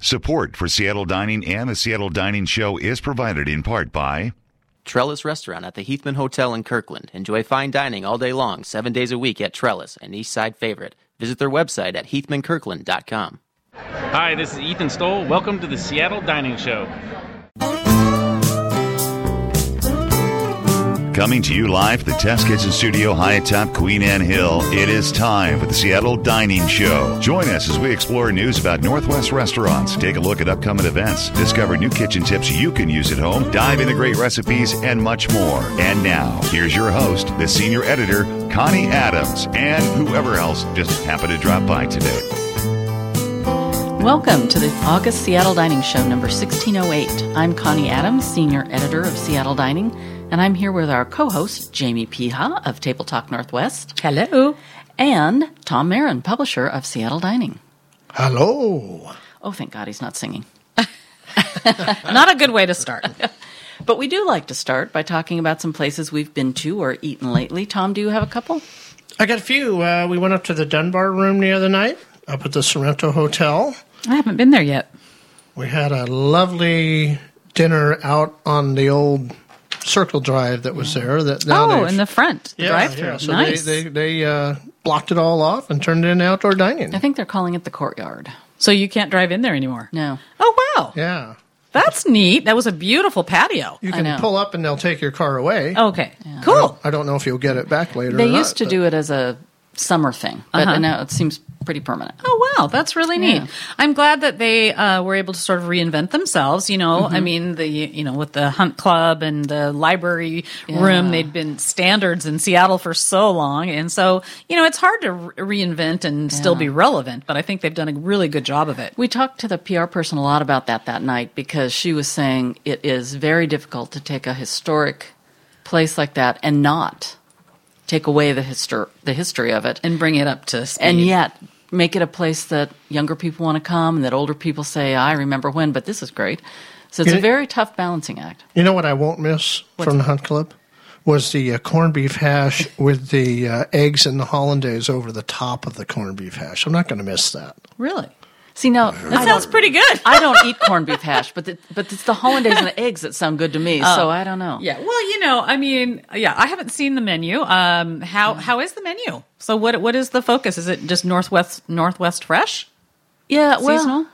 Support for Seattle Dining and the Seattle Dining Show is provided in part by Trellis Restaurant at the Heathman Hotel in Kirkland. Enjoy fine dining all day long, seven days a week at Trellis, an East Side favorite. Visit their website at heathmankirkland.com. Hi, this is Ethan Stowell. Welcome to the Seattle Dining Show. Coming to you live the Test Kitchen Studio high atop Queen Anne Hill, it is time for the Seattle Dining Show. Join us as we explore news about Northwest restaurants, take a look at upcoming events, discover new kitchen tips you can use at home, dive into great recipes, and much more. And now, here's your host, the senior editor, Connie Adams, and whoever else just happened to drop by today. Welcome to the August Seattle Dining Show number 1608. I'm Connie Adams, senior editor of Seattle Dining, and I'm here with our co host, Jamie Peha of Table Talk Northwest. Hello. And Tom Marin, publisher of Seattle Dining. Hello. Oh, thank God he's not singing. Not a good way to start. But we do like to start by talking about some places we've been to or eaten lately. Tom, do you have a couple? I got a few. Uh, we went up to the Dunbar room the other night, up at the Sorrento Hotel. I haven't been there yet. We had a lovely dinner out on the old circle drive that was there. That now Oh, in the front, the yeah, drive-through. yeah. So nice. they they, they uh, blocked it all off and turned it into outdoor dining. I think they're calling it the courtyard. so you can't drive in there anymore. No. Oh wow, Yeah, that's neat. That was a beautiful patio. you can pull up and they'll take your car away. Okay, cool. I don't know if you'll get it back later. They or not, used to but- do it as a summer thing, but Uh-huh. now it seems pretty permanent. Oh wow, that's really neat. Yeah. I'm glad that they uh, were able to sort of reinvent themselves. You know, Mm-hmm. I mean, the you know with the Hunt Club and the library room, they'd been standards in Seattle for so long, and so you know it's hard to re- reinvent and still be relevant. But I think they've done a really good job of it. We talked to the PR person a lot about that that night because she was saying it is very difficult to take a historic place like that and not take away the histor- the history of it, and bring it up to speed. and yet make it a place that younger people want to come and that older people say, "I remember when," but this is great. So it's You a know- very tough balancing act. You know what I won't miss from the Hunt Club was the uh, corned beef hash with the uh, eggs and the hollandaise over the top of the corned beef hash. I'm not going to miss that. really, See now, that sounds pretty good. I don't eat corned beef hash, but the, but it's the hollandaise and the eggs that sound good to me. so I don't know. Oh. Yeah, well, you know, I mean, yeah, I haven't seen the menu. Um, how how is the menu? So what what is the focus? Is it just Northwest Northwest Fresh? Yeah, well, Seasonal?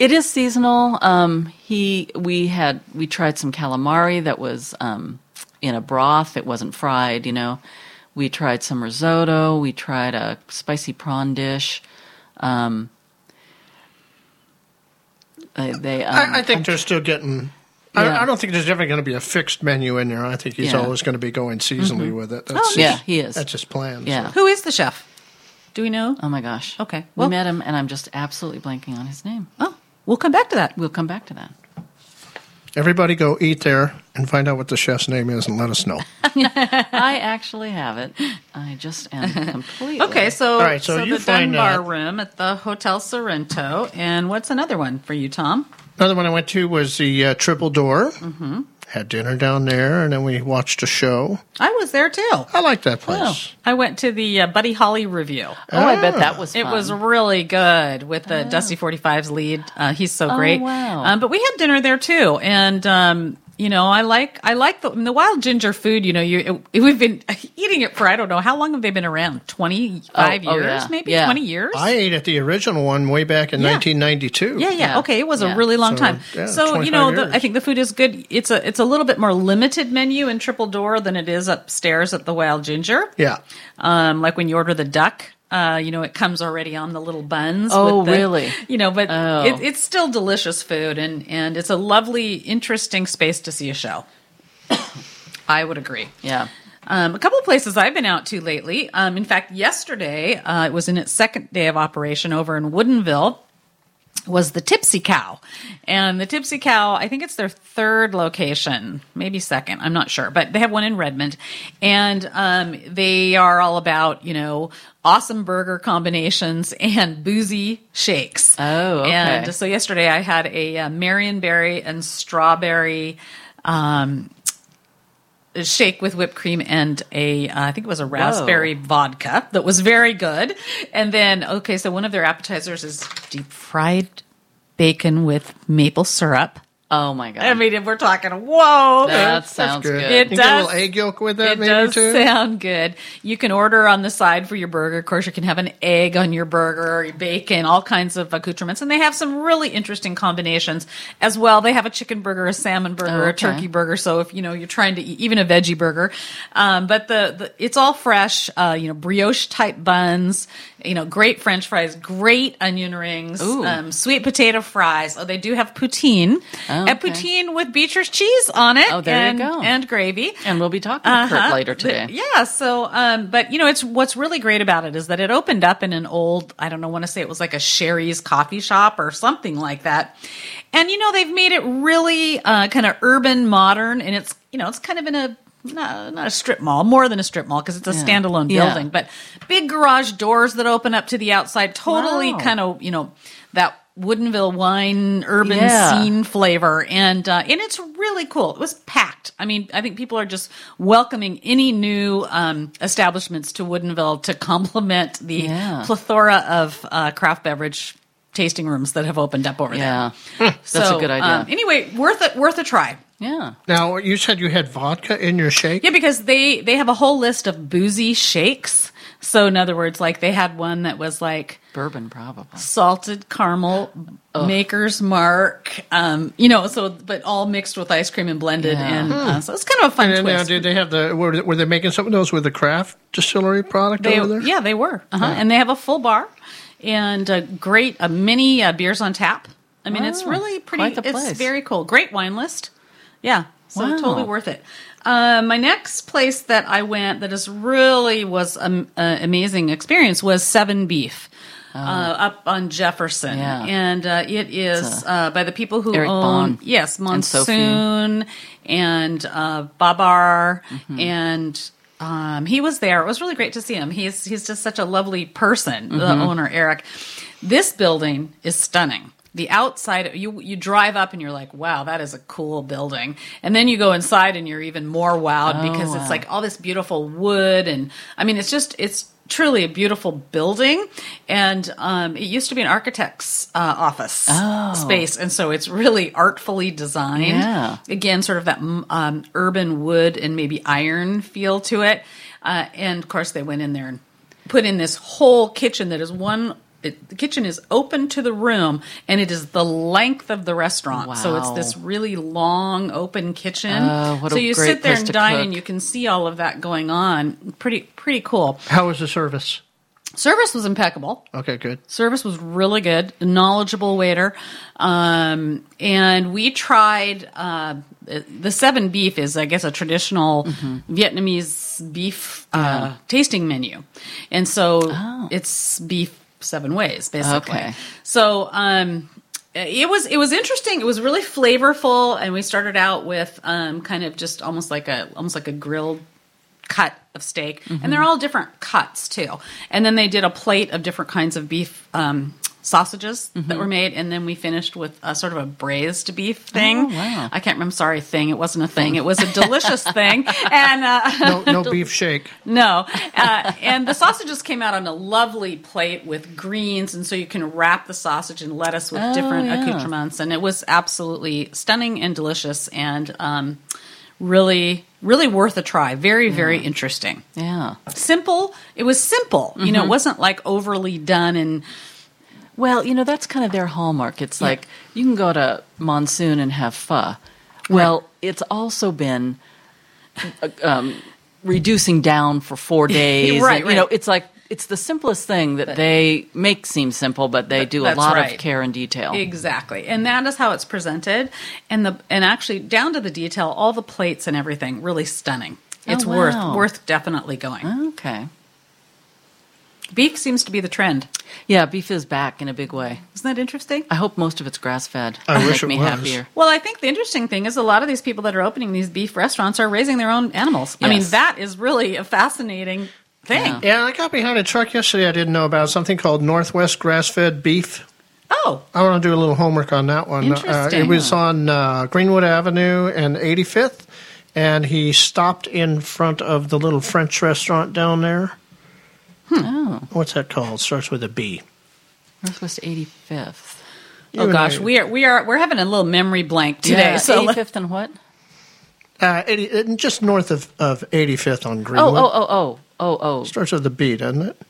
it is seasonal. Um, he we had we tried some calamari that was um, in a broth. It wasn't fried. You know, we tried some risotto. We tried a spicy prawn dish. Um, they, they um, I, I think they're still getting. Yeah. I, I don't think there's ever going to be a fixed menu in there. I think he's Yeah. Mm-hmm. always going to be going seasonally with it. That's yeah, his- he is. That's his plan. Yeah. so. Who is the chef? Do we know? Oh my gosh. Okay, Well, we met him, and I'm just absolutely blanking on his name. Oh, we'll come back to that. We'll come back to that. Everybody go eat there and find out what the chef's name is and let us know. I actually have it. I just am completely Okay, so All right, so you the find Dunbar out- room at the Hotel Sorrento, and what's another one for you, Tom? Another one I went to was the uh, Triple Door. Mm-hmm. Had dinner down there, and then we watched a show. I was there too. I like that place. I went to the uh, Buddy Holly review. Oh, I bet that was. It fun. was really good with the Dusty 45's lead. Uh, he's so great. wow. Um, but we had dinner there too, and um, you know, I like I like the, the wild ginger food. You know, you it, we've been eating it for I don't know how long have they been around? Twenty five Oh, oh, years, yeah. maybe Yeah. twenty years. I ate at the original one way back in Yeah. 1992. yeah, yeah, Yeah. Okay, it was Yeah. a really long So, time. yeah, so you know, the. I think the food is good. It's a it's a little bit more limited menu in Triple Door than it is upstairs at the Wild Ginger. Yeah. Um, like when you order the duck, uh, you know, it comes already on the little buns. Oh, with the- really? You know, but Oh. it, it's still delicious food, and and it's a lovely, interesting space to see a show. I would agree. Yeah. Um, a couple of places I've been out to lately. Um, in fact, yesterday uh, it was in its second day of operation over in Woodinville. Was the Tipsy Cow, and the Tipsy Cow? I think it's their third location, maybe second. I'm not sure, but they have one in Redmond, and um, they are all about you know awesome burger combinations and boozy shakes. Oh, okay. And so yesterday I had a uh, Marionberry and strawberry. Um, shake with whipped cream and a uh, I think it was a raspberry vodka that was very good. And then okay, so one of their appetizers is deep fried bacon with maple syrup. Oh my god. I mean, if we're talking, whoa, that sounds good. good. It You get a does- little egg yolk with that, it maybe does too. sound good. You can order on the side for your burger. Of course, you can have an egg on your burger, or your bacon, all kinds of accoutrements, and they have some really interesting combinations as well. They have a chicken burger, a salmon burger, Oh, a turkey burger. So if you know you're trying to eat even a veggie burger, um, but the, the it's all fresh. Uh, you know, brioche type buns. You know, great French fries, great onion rings, um, sweet potato fries. Oh, they do have poutine. Oh, A okay. poutine with Beecher's cheese on it. Oh, there you and, go. And gravy. and we'll be talking to Kurt Uh-huh. later today. The- yeah. So, um, but you know, it's what's really great about it is that it opened up in an old, I don't know, want to say it was like a Sherry's coffee shop or something like that. And you know, they've made it really uh, kind of urban, modern, and it's you know, it's kind of in a not, not a strip mall, more than a strip mall because it's a Yeah. standalone Yeah. building, but big garage doors that open up to the outside, totally Wow. kind of you know that Woodinville wine urban Yeah. scene flavor, and uh, and it's really cool. It was packed. I mean, I think people are just welcoming any new um, establishments to Woodinville to complement the Yeah. plethora of uh, craft beverage tasting rooms that have opened up over Yeah. there. That's a good idea. um, anyway, worth it. Worth a try. yeah. Now you said you had vodka in your shake. Yeah, because they they have a whole list of boozy shakes. So in other words, like they had one that was like Bourbon probably. salted caramel maker's mark um you know so but all mixed with ice cream and blended Yeah. and uh, so it's kind of a fun And then, now, twist did they have the? Were, were they making some of those with the craft distillery product they, over there? yeah they were uh-huh. and they have a full bar and a great a mini uh, beers on tap i mean it's Oh, really pretty quite the it's very cool great wine list yeah so Wow. totally worth it uh, my next place that I went that is really was an amazing experience was Seven Beef. Uh, up on Jefferson, Oh. Yeah. and uh, it is uh, by the people who Eric own Banh yes. Monsoon and uh, Babar, Mm-hmm. and um, he was there. It was really great to see him. He's he's just such a lovely person. The Mm-hmm. owner Eric. This building is stunning. The outside, you you drive up and you're like, wow, that is a cool building. And then you go inside and you're even more wowed Oh, because it's like all this beautiful wood and I mean, it's just it's truly a beautiful building. And um, it used to be an architect's uh, office Oh. space, and so it's really artfully designed. Yeah. Again, sort of that um, urban wood and maybe iron feel to it. Uh, and of course, they went in there and put in this whole kitchen that is one. It, the kitchen is open to the room, and it is the length of the restaurant. So it's this really long, open kitchen. Oh, what so a you great sit there and dine, cook. and you can see all of that going on. Pretty, pretty cool. How was the service? Service was impeccable. Okay, good. Service was really good. Knowledgeable waiter, um, and we tried uh, the seven beef is I guess a traditional Mm-hmm. Vietnamese beef uh, tasting menu, and so Oh. it's beef seven ways basically. Okay. So um, it was it was interesting. It was really flavorful, and we started out with um, kind of just almost like a almost like a grilled cut of steak, and they're all different cuts too. And then they did a plate of different kinds of beef um, sausages that were made, and then we finished with a sort of a braised beef thing. Oh, wow. I can't remember. Sorry, thing. It wasn't a thing. It was a delicious thing, and uh, No, no beef shake. no. Uh, and the sausages came out on a lovely plate with greens, and so you can wrap the sausage and lettuce with Oh, different yeah. accoutrements, and it was absolutely stunning and delicious, and um, really, really worth a try. Very, very interesting. Yeah. Simple. It was simple. You Mm-hmm. know, it wasn't like overly done and Well, you know, that's kind of their hallmark. It's like you can go to Monsoon and have pho. Well, it's also been uh, um, reducing down for four days. Right, and, You know, it's like it's the simplest thing that they make seem simple, but they do a lot right. of care and detail. Exactly. And that is how it's presented. And the and actually down to the detail, all the plates and everything, really stunning. It's Oh, worth worth definitely going. Okay. Beef seems to be the trend. Yeah, beef is back in a big way. Isn't that interesting? I hope most of it's grass fed. I wish make it me was. happier. Well, I think the interesting thing is a lot of these people that are opening these beef restaurants are raising their own animals. I mean, that is really a fascinating thing. Yeah. Yeah, I got behind a truck yesterday I didn't know about something called Northwest Grass Fed Beef. Oh, I want to do a little homework on that one. Uh, Interesting. it was on uh, Greenwood Avenue and 85th, and he stopped in front of the little French restaurant down there. Oh, What's that called? Starts with a B. Northwest 85th. oh gosh, I- we are we are we're having a little memory blank today. Yeah, so 85th and what? Uh, 80, uh, just north of, of 85th on Oh, Greenwood. oh, oh, oh, oh, oh. Starts with a B, doesn't it?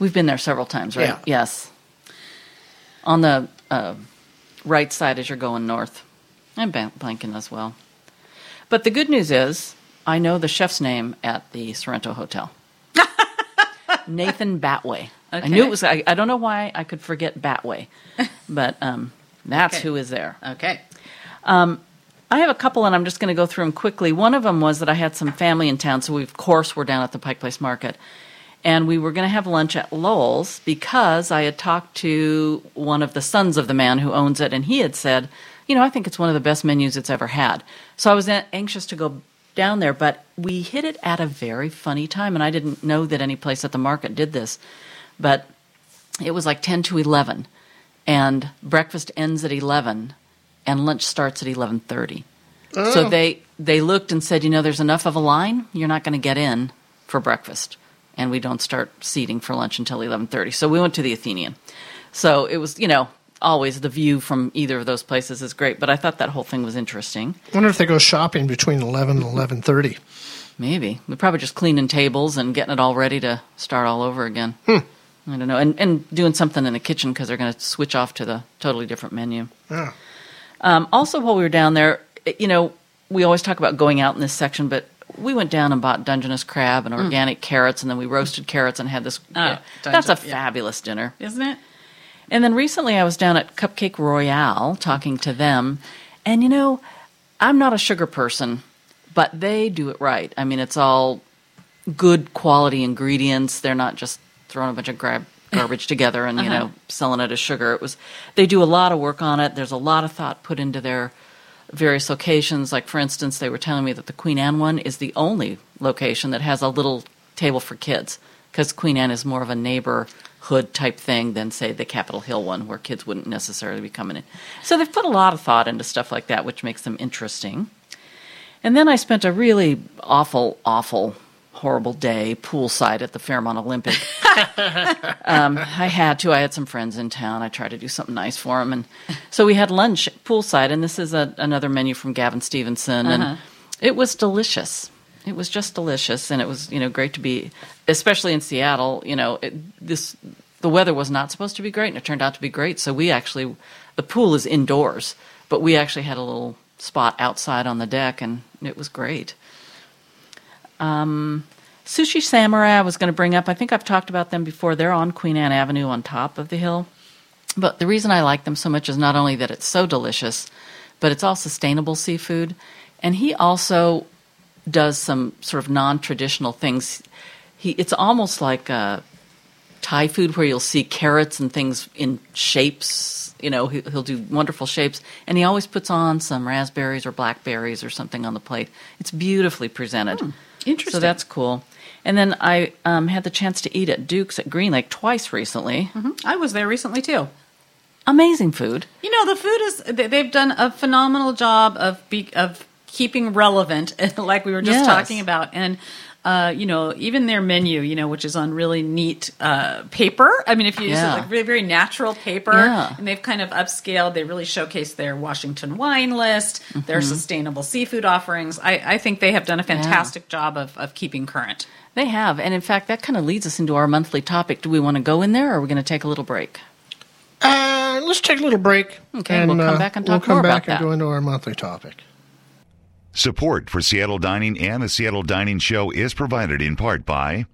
We've been there several times, right? Yeah. Yes. On the uh, right side as you're going north. I'm blanking as well. But the good news is, I know the chef's name at the Sorrento Hotel. Nathan Batway. I knew it was. I, I don't know why I could forget Batway, but um, that's Okay. who is there. okay. I have a couple, and I'm just going to go through them quickly. One of them was that I had some family in town, so we, of course, were down at the Pike Place Market. And we were going to have lunch at Lowell's because I had talked to one of the sons of the man who owns it, and he had said, You know, I think it's one of the best menus it's ever had. So I was anxious to go down there, but we hit it at a very funny time, and I didn't know that any place at the market did this. But it was like 10 to 11, and breakfast ends at 11 and lunch starts at 11:30. So oh. they they looked and said, you know, there's enough of a line. You're not going to get in for breakfast, and we don't start seating for lunch until 11:30. So we went to the Athenian. So it was, you know, always the view from either of those places is great. But I thought that whole thing was interesting. I wonder if they go shopping between 11 and 11.30. Maybe we're probably just cleaning tables and getting it all ready to start all over again. Hmm. I don't know, and and doing something in the kitchen because they're going to switch off to the totally different menu. Yeah. Um, also, while we were down there, eh, you know, we always talk about going out in this section, but we went down and bought Dungeness crab and hmm. organic carrots, and then we roasted carrots and had this. Oh, that's a Dungen- yeah. fabulous dinner. Isn't it? And then recently, I was down at Cupcake Royale talking to them, and you know, I'm not a sugar person, but they do it right. I mean, it's all good quality ingredients. They're not just throwing a bunch of grab, garbage together and you uh-huh. know selling it as sugar. It was they do a lot of work on it. There's a lot of thought put into their various locations. Like for instance, they were telling me that the Queen Anne one is the only location that has a little table for kids because Queen Anne is more of a neighborhood type thing than say the Capitol Hill one where kids wouldn't necessarily be coming in. So they've put a lot of thought into stuff like that, which makes them interesting. And then I spent a really awful, awful, horrible day poolside at the Fairmont Olympic. um, I had to. I had some friends in town. I tried to do something nice for them, and so we had lunch poolside. And this is a, another menu from Gavin Stevenson, and it was delicious. It was just delicious, and it was you know great to be, especially in Seattle. You know, it, this the weather was not supposed to be great, and it turned out to be great. So we actually, the pool is indoors, but we actually had a little spot outside on the deck, and it was great. Um, Sushi Samurai, I was going to bring up. I think I've talked about them before. They're on Queen Anne Avenue on top of the hill. But the reason I like them so much is not only that it's so delicious, but it's all sustainable seafood. And he also does some sort of non-traditional things. He it's almost like a Thai food where you'll see carrots and things in shapes. You know, he- he'll do wonderful shapes, and he always puts on some raspberries or blackberries or something on the plate. It's beautifully presented. Interesting. So that's cool. And then I um, had the chance to eat at Duke's at Green Lake twice recently. I was there recently too. Amazing food. You know, the food is they- they've done a phenomenal job of be, of keeping relevant, like we were just Yes. talking about, and. Uh, you know, even their menu, you know, which is on really neat uh, paper. I mean, if you use it like really very natural paper, Yeah. and they've kind of upscaled. They really showcase their Washington wine list, their Mm-hmm. sustainable seafood offerings. I, I think they have done a fantastic job of, of keeping current. They have. And in fact, that kind of leads us into our monthly topic. Do we want to go in there or are we going to take a little break? Uh, let's take a little break. Okay, we'll come back and talk we'll come more back about and that. go into our monthly topic. Support for Seattle Dining and the Seattle Dining Show is provided in part by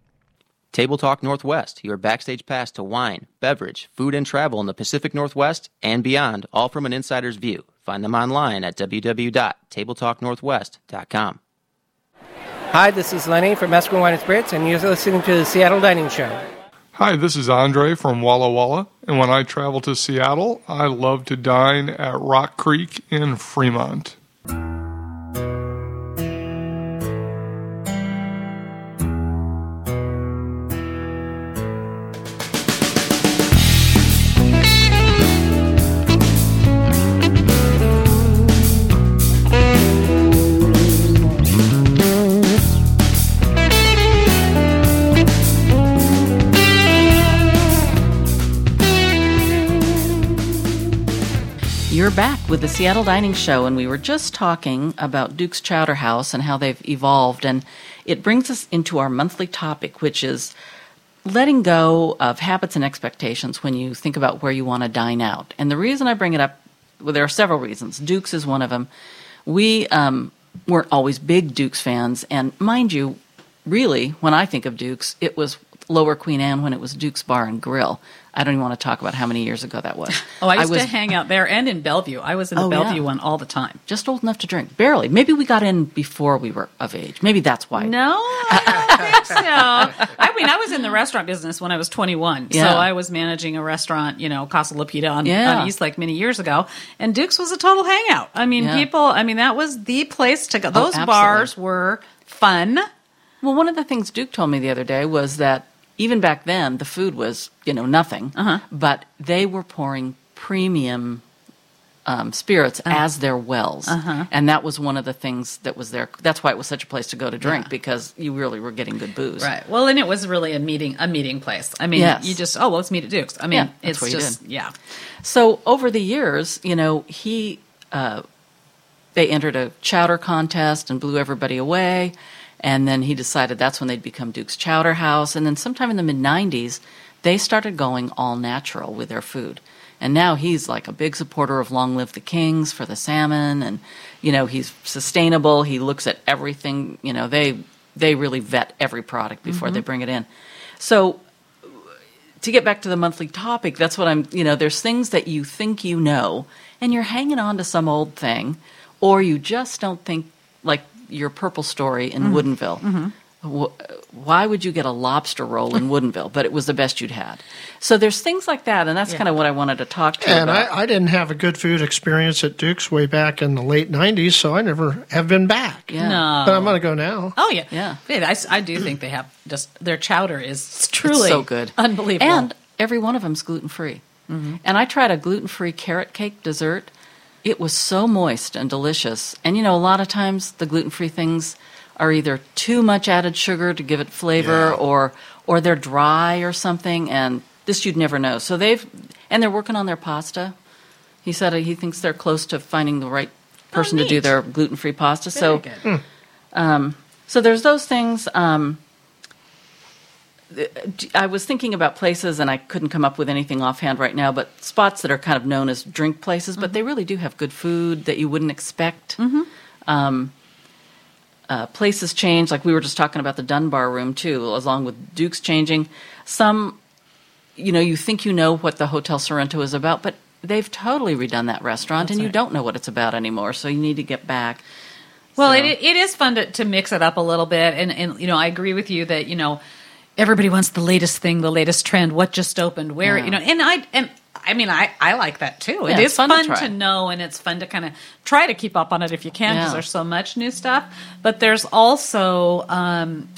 Table Talk Northwest, your backstage pass to wine, beverage, food, and travel in the Pacific Northwest and beyond, all from an insider's view. Find them online at www.tabletalknorthwest.com. Hi, this is Lenny from Mesquite Wine and Spirits, and you're listening to the Seattle Dining Show. Hi, this is Andre from Walla Walla, and when I travel to Seattle, I love to dine at Rock Creek in Fremont. You're back with the Seattle Dining Show, and we were just talking about Duke's Chowder House and how they've evolved. And it brings us into our monthly topic, which is letting go of habits and expectations when you think about where you want to dine out. And the reason I bring it up, well, there are several reasons. Duke's is one of them. We um, weren't always big Duke's fans, and mind you, really, when I think of Duke's, it was Lower Queen Anne when it was Duke's Bar and Grill. I don't even want to talk about how many years ago that was. Oh, I used was to hang out there and in Bellevue. I was in the Oh, Bellevue yeah. one all the time. just old enough to drink, barely. Maybe we got in before we were of age. Maybe that's why. No, I don't think so. I mean, I was in the restaurant business when I was 21. Yeah. So I was managing a restaurant, you know, Casa Lapita on, Yeah. on East Lake many years ago. And Duke's was a total hangout. I mean, people, I mean, that was the place to go. Oh, Those absolutely. bars were fun. Well, one of the things Duke told me the other day was that even back then the food was, you know, nothing, Uh-huh. but they were pouring premium um, spirits Uh-huh. as their wells, and that was one of the things that was there. That's why it was such a place to go to drink Yeah. because you really were getting good booze. Right. Well, and it was really a meeting, a meeting place. I mean, Yes. you just, oh, well, let's meet at Duke's. I mean, Yeah, it's just, did. yeah. So over the years, you know, he uh, they entered a chowder contest and blew everybody away, and then he decided that's when they'd become Duke's Chowder House, and then sometime in the mid '90s, they started going all natural with their food, and now he's like a big supporter of Long Live the Kings for the salmon, and you know he's sustainable. He looks at everything. You know they they really vet every product before mm-hmm. they bring it in. So to get back to the monthly topic, that's what I'm, you know, there's things that you think you know and you're hanging on to some old thing or you just don't think like your purple story in Mm-hmm. Woodinville. Wh- Why would you get a lobster roll in Woodinville, but it was the best you'd had? So there's things like that, and that's kind of what I wanted to talk to And about. I, I didn't have a good food experience at Duke's way back in the late 90s, so I never have been back. yeah. No. But I'm going to go now. Oh, yeah. Yeah. I, s- I do think they have just, their chowder is truly It's so good, Unbelievable. Mm-hmm. and every one of them's gluten free. And I tried a gluten free carrot cake dessert. It was so moist and delicious. And you know, a lot of times the gluten free things are either too much added sugar to give it flavor, Yeah. or or they're dry or something. And this you'd never know. So they've and they're working on their pasta. He said he thinks they're close to finding the right person to do their gluten free pasta. Very so good. so there's those things. Um, th- I was thinking about places, and I couldn't come up with anything offhand right now. But spots that are kind of known as drink places, but they really do have good food that you wouldn't expect. Um, uh, places change, like we were just talking about the Dunbar Room too, along with Duke's changing. Some, you know, you think you know what the Hotel Sorrento is about, but they've totally redone that restaurant, and you don't know what it's about anymore. So you need to get back. Well, So- it, it is fun to, to mix it up a little bit, and and you know I agree with you that you know everybody wants the latest thing, the latest trend, what just opened, where Yeah. you know, and I and I mean I I like that too. Yeah, it's fun fun, to to, know, and it's fun to kind of try to keep up on it if you can because Yeah. there's so much new stuff. But there's also um,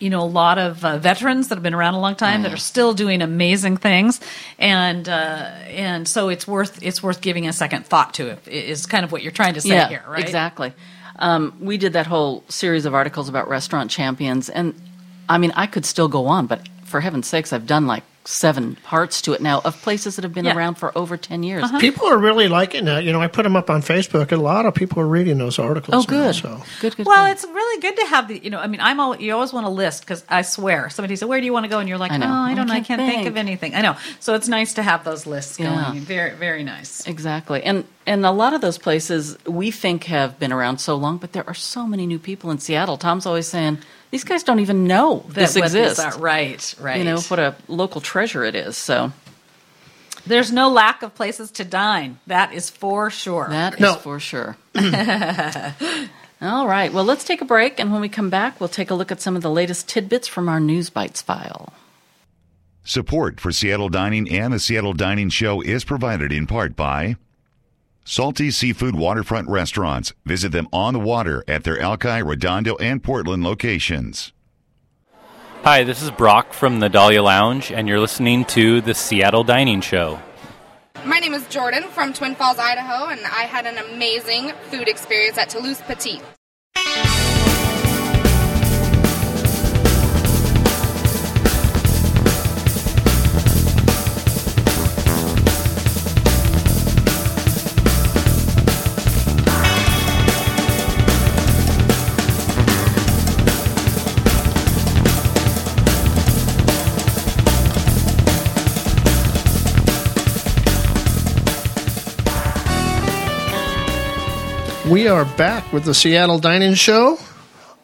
you know a lot of uh, veterans that have been around a long time that are still doing amazing things, and uh, and so it's worth it's worth giving a second thought to. It is kind of what you're trying to say yeah, here, right? Exactly. Um, we did that whole series of articles about restaurant champions, and I mean, I could still go on, but for heaven's sakes, I've done like seven parts to it now of places that have been Yeah. around for over 10 years. Uh-huh. People are really liking that. You know, I put them up on Facebook. A lot of people are reading those articles. Oh, now, good. so. Good, good. Well, good. it's really good to have the, you know, I mean, I'm all, you always want a list because I swear somebody said, where do you want to go? And you're like, I know. oh, I I don't know. I can't can't think. think. of anything. I know. So it's nice to have those lists Yeah. Very, very nice. Exactly. And and a lot of those places we think have been around so long, but there are so many new people in Seattle. Tom's always saying, these guys don't even know this That what exists. are- Right, right. You know, what a local treasure it is. So There's no lack of places to dine. That is for sure. that is No. for sure. All right. Well, let's take a break. And when we come back, we'll take a look at some of the latest tidbits from our News Bites file. Support for Seattle Dining and the Seattle Dining Show is provided in part by Salty Seafood Waterfront Restaurants. Visit them on the water at their Alki, Redondo, and Portland locations. Hi, this is Brock from the Dahlia Lounge, and you're listening to the Seattle Dining Show. My name is Jordan from Twin Falls, Idaho, and I had an amazing food experience at Toulouse Petit. We are back with the Seattle Dining Show.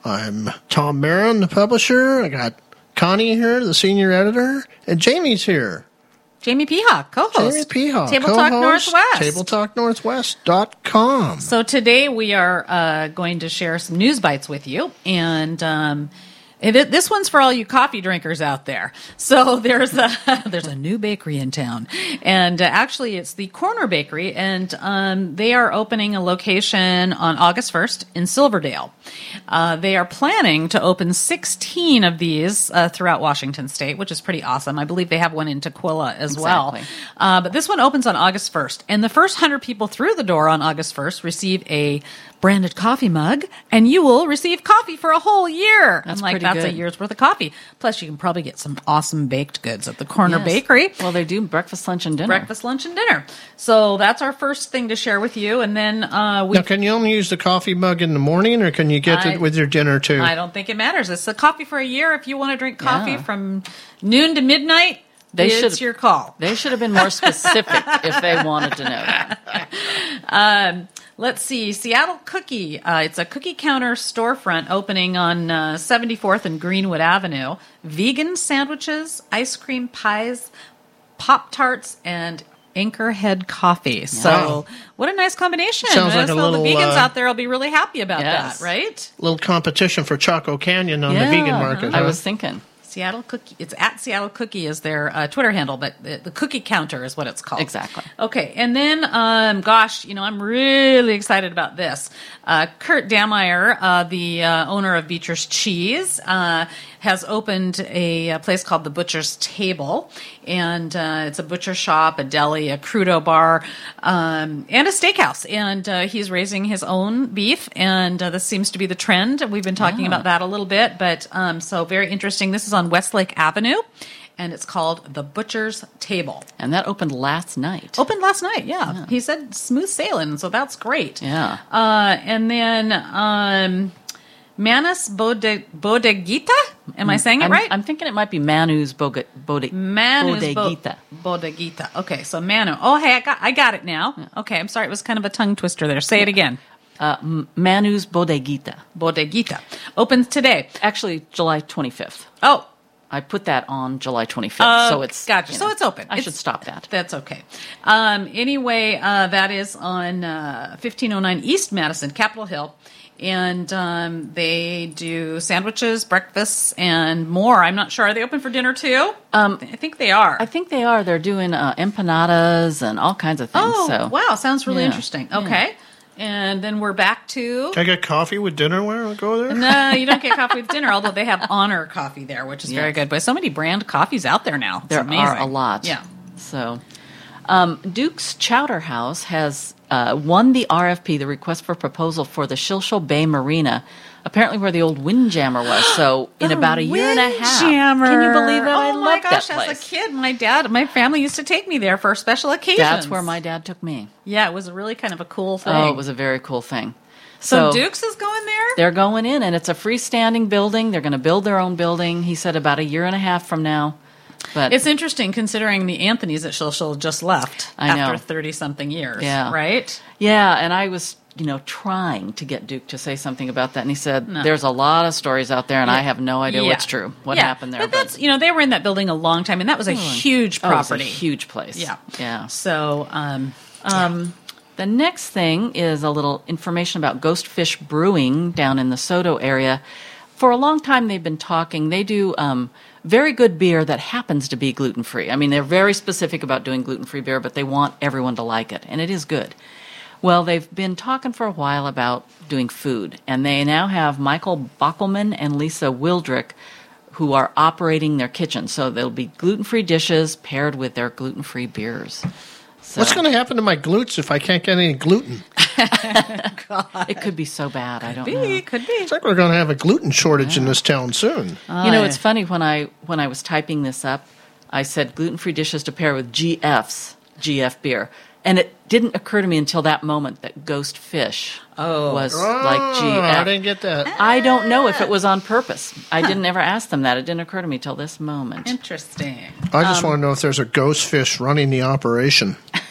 I'm Tom Barron, the publisher. I got Connie here, the senior editor, and Jamie's here. Jamie Peacock, co-host. Jamie Peacock, Table Talk Northwest. TableTalkNorthwest.com. So today we are uh, going to share some news bites with you, and um, it, this one's for all you coffee drinkers out there. So there's a there's a new bakery in town, and uh, actually it's the Corner Bakery, and um, they are opening a location on August 1st in Silverdale. Uh, they are planning to open 16 of these uh, throughout Washington State, which is pretty awesome. I believe they have one in Tukwila as well. Exactly. Uh, but this one opens on August 1st, and the first 100 people through the door on August 1st receive a branded coffee mug, and you will receive coffee for a whole year. That's I'm like, pretty that's a year's worth of coffee. Plus, you can probably get some awesome baked goods at the Corner Yes. Bakery. Well, they do breakfast, lunch, and dinner. Breakfast, lunch, and dinner. So that's our first thing to share with you, and then uh, we. Now, can you only use the coffee mug in the morning, or can you get I- it with your dinner too? I don't think it matters. It's a coffee for a year. If you want to drink coffee Yeah. from noon to midnight, They it's should- your call. They should have been more specific if they wanted to know that. Um, let's see, Seattle Cookie. Uh, it's a cookie counter storefront opening on uh, 74th and Greenwood Avenue. Vegan sandwiches, ice cream pies, Pop Tarts, and Anchorhead coffee. So, Wow. what a nice combination. Sounds like a so little, the vegans uh, out there will be really happy about Yes. that, right? little competition for Chaco Canyon on the vegan market. I huh? was thinking. Seattle Cookie. It's at Seattle Cookie is their uh, Twitter handle, but the, the cookie counter is what it's called. Exactly. Okay, and then, um, gosh, you know, I'm really excited about this. Uh, Kurt Dammeier, uh, the uh, owner of Beecher's Cheese, uh, has opened a, a place called the Butcher's Table, and uh, it's a butcher shop, a deli, a crudo bar, um, and a steakhouse. And uh, he's raising his own beef, and uh, this seems to be the trend. We've been talking Yeah. about that a little bit, but um, so very interesting. This is on Westlake Avenue, and it's called the Butcher's Table. And that opened last night. Opened last night, yeah. He said smooth sailing, so that's great. Yeah. Uh, and then um, Manus Bode- Bodeguita. Am I saying it I'm, right? I'm thinking it might be Manu's Boga, Bode, Manus Bo- Bodeguita. Bodeguita. Okay, so Manu. Oh, hey, I got, I got it now. Okay, I'm sorry, it was kind of a tongue twister there. Say it again. Uh, Manu's Bodeguita. Bodeguita opens today. Actually, July 25th. Oh, I put that on July 25th, Oh, so it's gotcha. you So it's open. I It's- should stop that. That's okay. Um, anyway, uh, that is on uh, 1509 East Madison, Capitol Hill. And um, they do sandwiches, breakfasts, and more. I'm not sure. Are they open for dinner too? Um, I think they are. I think they are. They're doing uh, empanadas and all kinds of things. oh, so wow. Sounds really Yeah. interesting. Okay. And then we're back to. Can I get coffee with dinner where I go there? No, you don't get coffee with dinner, although they have Honor coffee there, which is very good. But so many brand coffees out there now. It's there amazing. are a lot. Yeah. So, um, Duke's Chowder House has uh, won the RFP, the request for proposal for the Shilshole Bay Marina, apparently where the old Windjammer was. So, in about a year and a half. Windjammer. Can you believe it? Oh I my gosh! that As a kid, my dad, my family used to take me there for special occasions. That's where my dad took me. yeah, it was a really kind of a cool thing. Oh, it was a very cool thing. so, Dukes is going there. They're going in, and it's a freestanding building. They're going to build their own building. He said about a year and a half from now. But It's interesting considering the Anthony's at Shilshole just left I after thirty something years. Yeah. right. yeah, and I was, you know, trying to get Duke to say something about that, and he said, No. "There's a lot of stories out there, and I have no idea Yeah. what's true. What Yeah. happened there?" But that's you know they were in that building a long time, and that was a huge Oh, it was a property. huge place. Yeah. yeah. So, um, um, The next thing is a little information about Ghost Fish Brewing down in the SoDo area. For a long time, they've been talking. They do um, very good beer that happens to be gluten free. I mean, they're very specific about doing gluten free beer, but they want everyone to like it, and it is good. Well, they've been talking for a while about doing food, and they now have Michael Bockelman and Lisa Wildrick who are operating their kitchen. So there'll be gluten free dishes paired with their gluten free beers. So What's going to happen to my glutes if I can't get any gluten? it could be so bad. I don't be know. could be. It's like we're going to have a gluten shortage in this town soon. you know, it's funny when I when I was typing this up, I said gluten free dishes to pair with GF's GF beer, and it didn't occur to me until that moment that Ghost Fish was like Oh, GF. I didn't get that. I don't know if it was on purpose. I didn't ever ask them that. It didn't occur to me till this moment. Interesting. I just want to know if there's a ghost fish running the operation.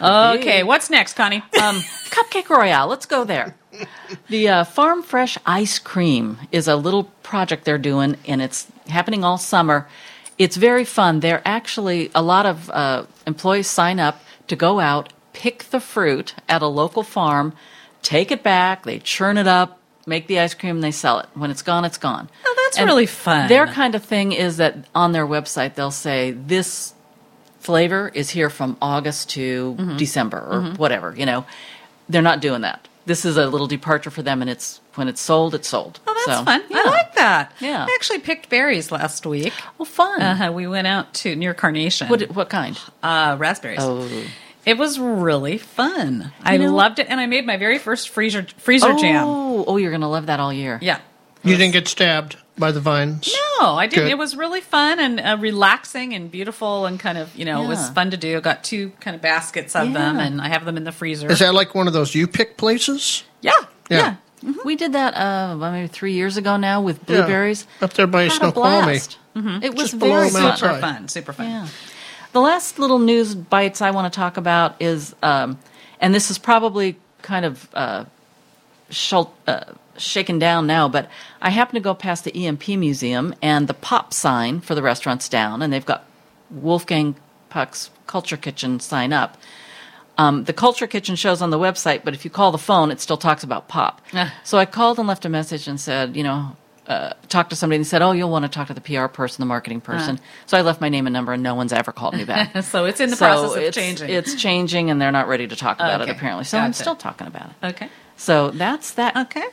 Okay, what's next, Connie? Um, Cupcake Royale. Let's go there. the uh, Farm Fresh ice cream is a little project they're doing, and it's happening all summer. It's very fun. They're actually a lot of uh, employees sign up to go out, pick the fruit at a local farm, take it back, they churn it up, make the ice cream, and they sell it. When it's gone, it's gone. Oh, that's And really fun. Their kind of thing is that on their website they'll say this flavor is here from August to Mm-hmm. December or whatever. You know, they're not doing that. This is a little departure for them, and it's when it's sold, it's sold. Oh, that's So, fun. yeah. I like that. Yeah. I actually picked berries last week. Well, fun. Uh-huh. We went out to near Carnation. What what kind? Uh, raspberries. Oh. It was really fun. I know- loved it, and I made my very first freezer freezer jam. Oh, oh, you're gonna love that all year. Yeah. You didn't get stabbed by the vines. No, I didn't. Good. It was really fun and uh, relaxing and beautiful and kind of you know it was Yeah. fun to do. Got two kind of baskets of them, Yeah. and I have them in the freezer. Is that like one of those you pick places? yeah, Yeah. yeah. We did that uh, well, maybe three years ago now with blueberries. Up there by Had a Snoqualmie. blast. It was Just below very Mount fun. Super Outside. fun, super fun. Yeah. The last little news bites I want to talk about is, um, and this is probably kind of uh, shul- uh, shaken down now, but I happened to go past the EMP museum and the pop sign for the restaurant's down, and they've got Wolfgang Puck's Culture Kitchen sign up. Um, the Culture Kitchen shows on the website, but if you call the phone, it still talks about pop. Ah. So I called and left a message and said, you know, uh, talked to somebody and said, oh, you'll want to talk to the PR person, the marketing person. So I left my name and number, and no one's ever called me back. So it's in the So process of it's, changing. It's changing, and they're not ready to talk about Okay. it apparently. So I'm still talking about it. okay, So that's that okay.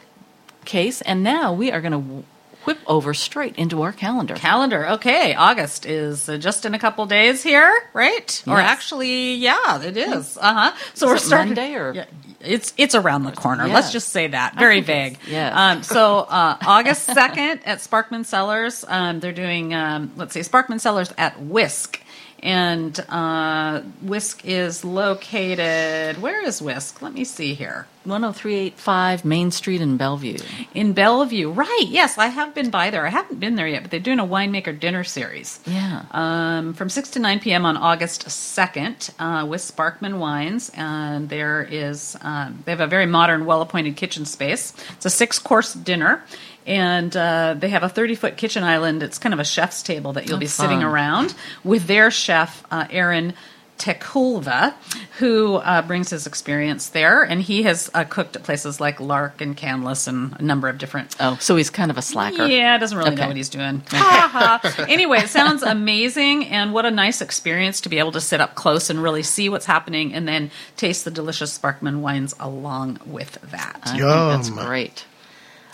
case, and now we are going to whip over straight into our calendar. Calendar. Okay, August is just in a couple days here, right? Or actually, yeah, it is. Uh huh. So Is we're starting Monday or- Yeah, it's it's around the corner. Yes. Let's just say that. Very vague. yes. Um, so uh, August second at Sparkman Cellars, um, they're doing um, let's say Sparkman Cellars at Whisk. And uh, Whisk is located. Where is Whisk? Let me see here. 10385 Main Street in Bellevue. In Bellevue, right? Yes, I have been by there. I haven't been there yet, but they're doing a winemaker dinner series. Yeah. Um, from 6 to 9 p.m. on August 2nd uh, with Sparkman Wines. And there is, um, they have a very modern, well appointed kitchen space. It's a six course dinner. And uh, they have a 30 foot kitchen island. It's kind of a chef's table that you'll Oh, be sitting fun. around with their chef, uh, Aaron. Tekulve, who uh, brings his experience there, and he has uh, cooked at places like Lark and Canlis and a number of different Oh, so he's kind of a slacker. yeah, doesn't really know what he's doing. Ha ha. Anyway, it sounds amazing, and what a nice experience to be able to sit up close and really see what's happening, and then taste the delicious Sparkman wines along with that. I Yum. think that's great.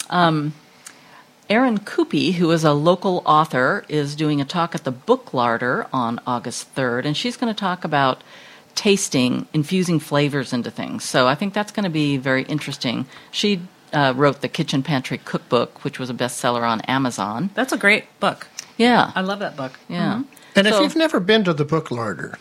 Um, Erin Coopey, who is a local author, is doing a talk at the Book Larder on August 3rd, and she's going to talk about tasting, infusing flavors into things. So I think that's going to be very interesting. She uh, wrote the Kitchen Pantry Cookbook, which was a bestseller on Amazon. That's a great book. Yeah, I love that book. yeah. And if you've never been to the book larder,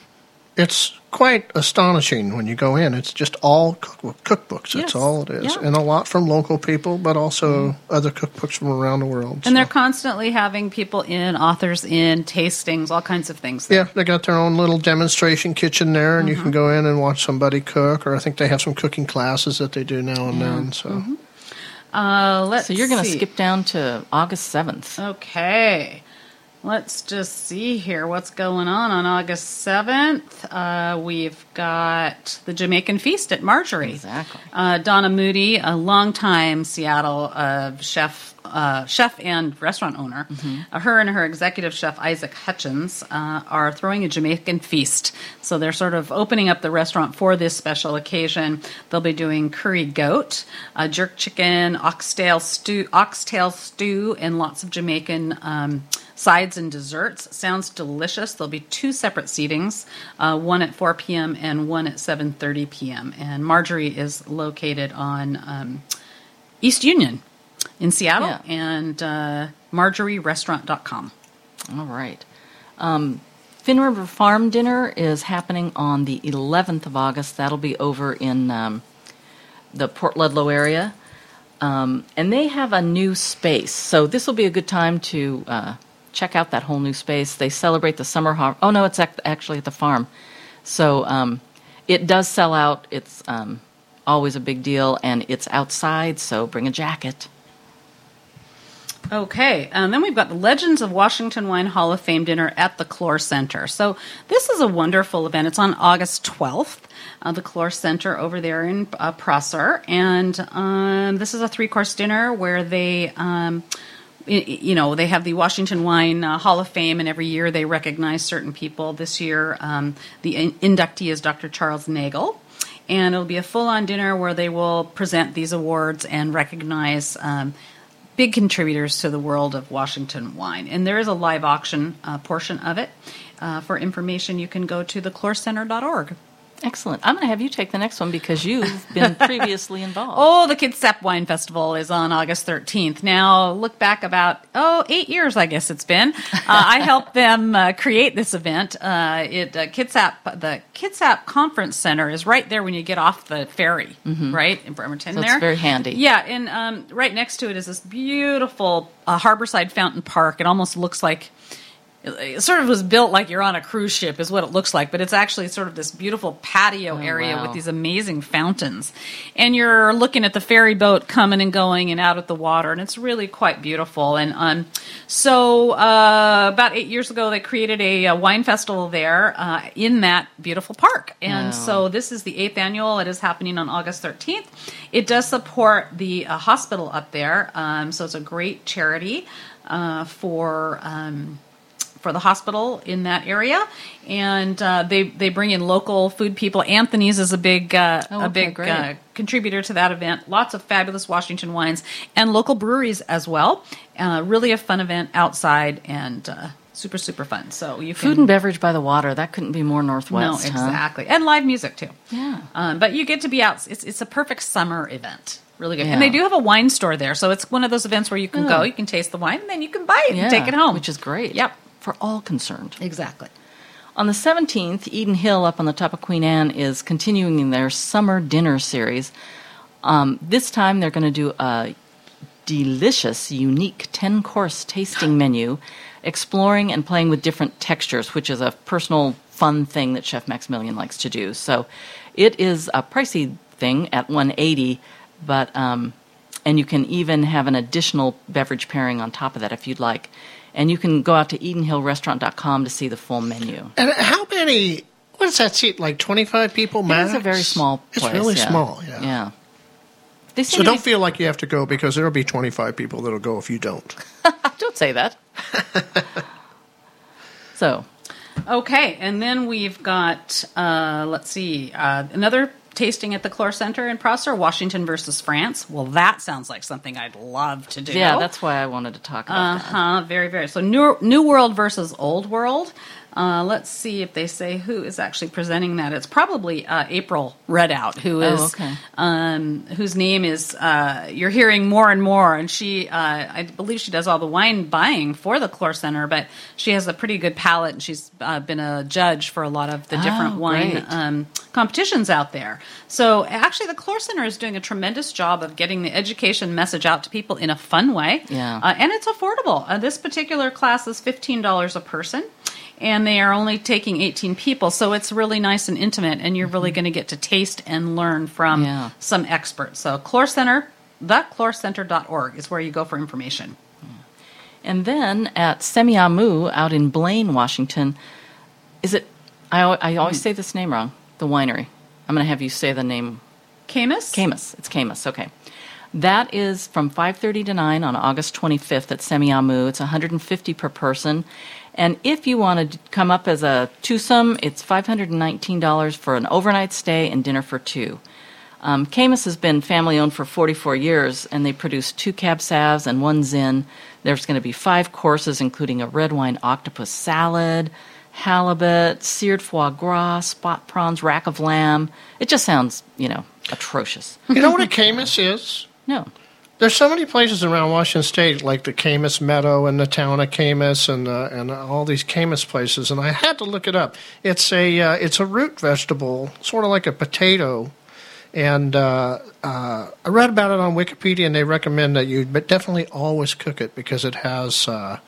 it's quite astonishing when you go in. It's just all cookbook, cookbooks. Yes. That's all it is. Yeah. And a lot from local people, but also mm-hmm. other cookbooks from around the world. And they're constantly having people in, authors in, tastings, all kinds of things. Yeah, they got their own little demonstration kitchen there, and you can mm-hmm. go in and watch somebody cook. Or I think they have some cooking classes that they do now and then. So mm-hmm. Uh, let's So you're going to skip down to August 7th. Okay. Let's just see here what's going on on August 7th. Uh, we've got the Jamaican Feast at Marjorie. Exactly. Uh, Donna Moody, a longtime Seattle uh, chef, uh, chef and restaurant owner, uh, her and her executive chef Isaac Hutchins uh, are throwing a Jamaican feast. So they're sort of opening up the restaurant for this special occasion. They'll be doing curry goat, uh, jerk chicken, oxtail stew, oxtail stew, and lots of Jamaican. Um, sides and desserts. Sounds delicious. There'll be two separate seatings, uh, one at 4 p.m. and one at 7:30 p.m. And Marjorie is located on um, East Union in Seattle Yeah. and uh, marjorierestaurant.com. All right. Um, Fin River Farm Dinner is happening on the 11th of August. That'll be over in um, the Port Ludlow area. Um, and they have a new space. So this will be a good time to uh, check out that whole new space. They celebrate the summer har Oh, no, it's ac- actually at the farm. So um, it does sell out. It's um, always a big deal, and it's outside, so bring a jacket. Okay, and then we've got the Legends of Washington Wine Hall of Fame dinner at the Clore Center. So this is a wonderful event. It's on August 12th, uh, the Clore Center over there in uh, Prosser, and um, this is a three-course dinner where they. Um, you know, they have the Washington Wine uh, Hall of Fame, and every year they recognize certain people. This year, um, the in- inductee is Dr. Charles Nagel and it'll be a full-on dinner where they will present these awards and recognize um, big contributors to the world of Washington wine. And there is a live auction uh, portion of it. Uh, for information, you can go to theclorecenter.org. Excellent. I'm going to have you take the next one because you've been previously involved. Oh, the Kitsap Wine Festival is on August 13th. Now, look back about, oh, eight years, I guess it's been. Uh, I helped them uh, create this event. Uh, it uh, Kitsap, the Kitsap Conference Center is right there when you get off the ferry, right, in Bremerton So it's there. very handy. Yeah, and um, right next to it is this beautiful uh, harborside fountain park. It almost looks like it sort of was built like you're on a cruise ship is what it looks like but it's actually sort of this beautiful patio area wow. with these amazing fountains. And you're looking at the ferry boat coming and going and out at the water and it's really quite beautiful. And um, so uh, about eight years ago they created a, uh wine festival there uh, in that beautiful park. And Wow. so this is the eighth annual. It is happening on august 13th it does support the uh, hospital up there. Um, so it's a great charity uh, for um, for the hospital in that area, and uh, they they bring in local food people. Anthony's is a big uh, Oh, a okay, big uh, contributor to that event. Lots of fabulous Washington wines and local breweries as well. Uh, really a fun event outside and uh, super super fun. So you can Food and beverage by the water. That couldn't be more northwest. no huh? exactly and live music too. Yeah. Um, but you get to be out. It's it's a perfect summer event. Really good. Yeah. And they do have a wine store there, so it's one of those events where you can Oh. go, you can taste the wine, and then you can buy it Yeah, and take it home, which is great. Yep. For all concerned. exactly. On the 17th, Eden Hill up on the top of Queen Anne is continuing their summer dinner series. Um, this time they're going to do a delicious, unique 10 course tasting menu, exploring and playing with different textures, which is a personal fun thing that Chef Maximilian likes to do. So it is a pricey thing at 180 but um, and you can even have an additional beverage pairing on top of that if you'd like. And you can go out to EdenHillRestaurant.com to see the full menu. And how many? What does that seat? Like twenty five people max? It's a very small It's really yeah. small. Yeah. Yeah. They So don't be- feel like you have to go because there'll be twenty five people that'll go if you don't. don't say that. so Okay, and then we've got uh, let's see uh, another tasting at the Clore Center in Prosser, Washington versus France. Well, that sounds like something I'd love to do. yeah, that's why I wanted to talk about that. Uh huh. Very very. So new New World versus Old World. Uh, let's see if they say who is actually presenting that. It's probably uh, April Reddout, who Oh, okay. um, whose name is uh, you're hearing more and more, and she uh, I believe she does all the wine buying for the Clore Center, but she has a pretty good palate, and she's uh, been a judge for a lot of the different Oh, wine um, competitions out there. So actually, the Clore Center is doing a tremendous job of getting the education message out to people in a fun way, Yeah. uh, and it's affordable. Uh, this particular class is fifteen dollars a person. And they are only taking 18 people, so it's really nice and intimate, and you're really going to get to taste and learn from Mm-hmm. Yeah. some experts. So, Clore Center, theclorecenter.org is where you go for information. And then at Semiahmoo out in Blaine, Washington, is it? I, I always say this name wrong. The winery. I'm going to have you say the name. Camus? Camus. It's Caymus. Okay. That is from 5:30 to 9 on August 25th at Semiahmoo. It's 150 per person. And if you want to come up as a twosome, it's $519 for an overnight stay and dinner for two. Um, Caymus has been family owned for 44 years, and they produce two cab sauvs and one zin. There's going to be five courses, including a red wine octopus salad, halibut, seared foie gras, spot prawns, rack of lamb. It just sounds, you know, atrocious. You know what a Camus is? No. There's so many places around Washington State, like the Camas Meadow and the town of Camas, and uh, and all these Camas places. And I had to look it up. It's a uh, it's a root vegetable, sort of like a potato. And uh, uh, I read about it on Wikipedia, and they recommend that you but definitely always cook it because it has uh,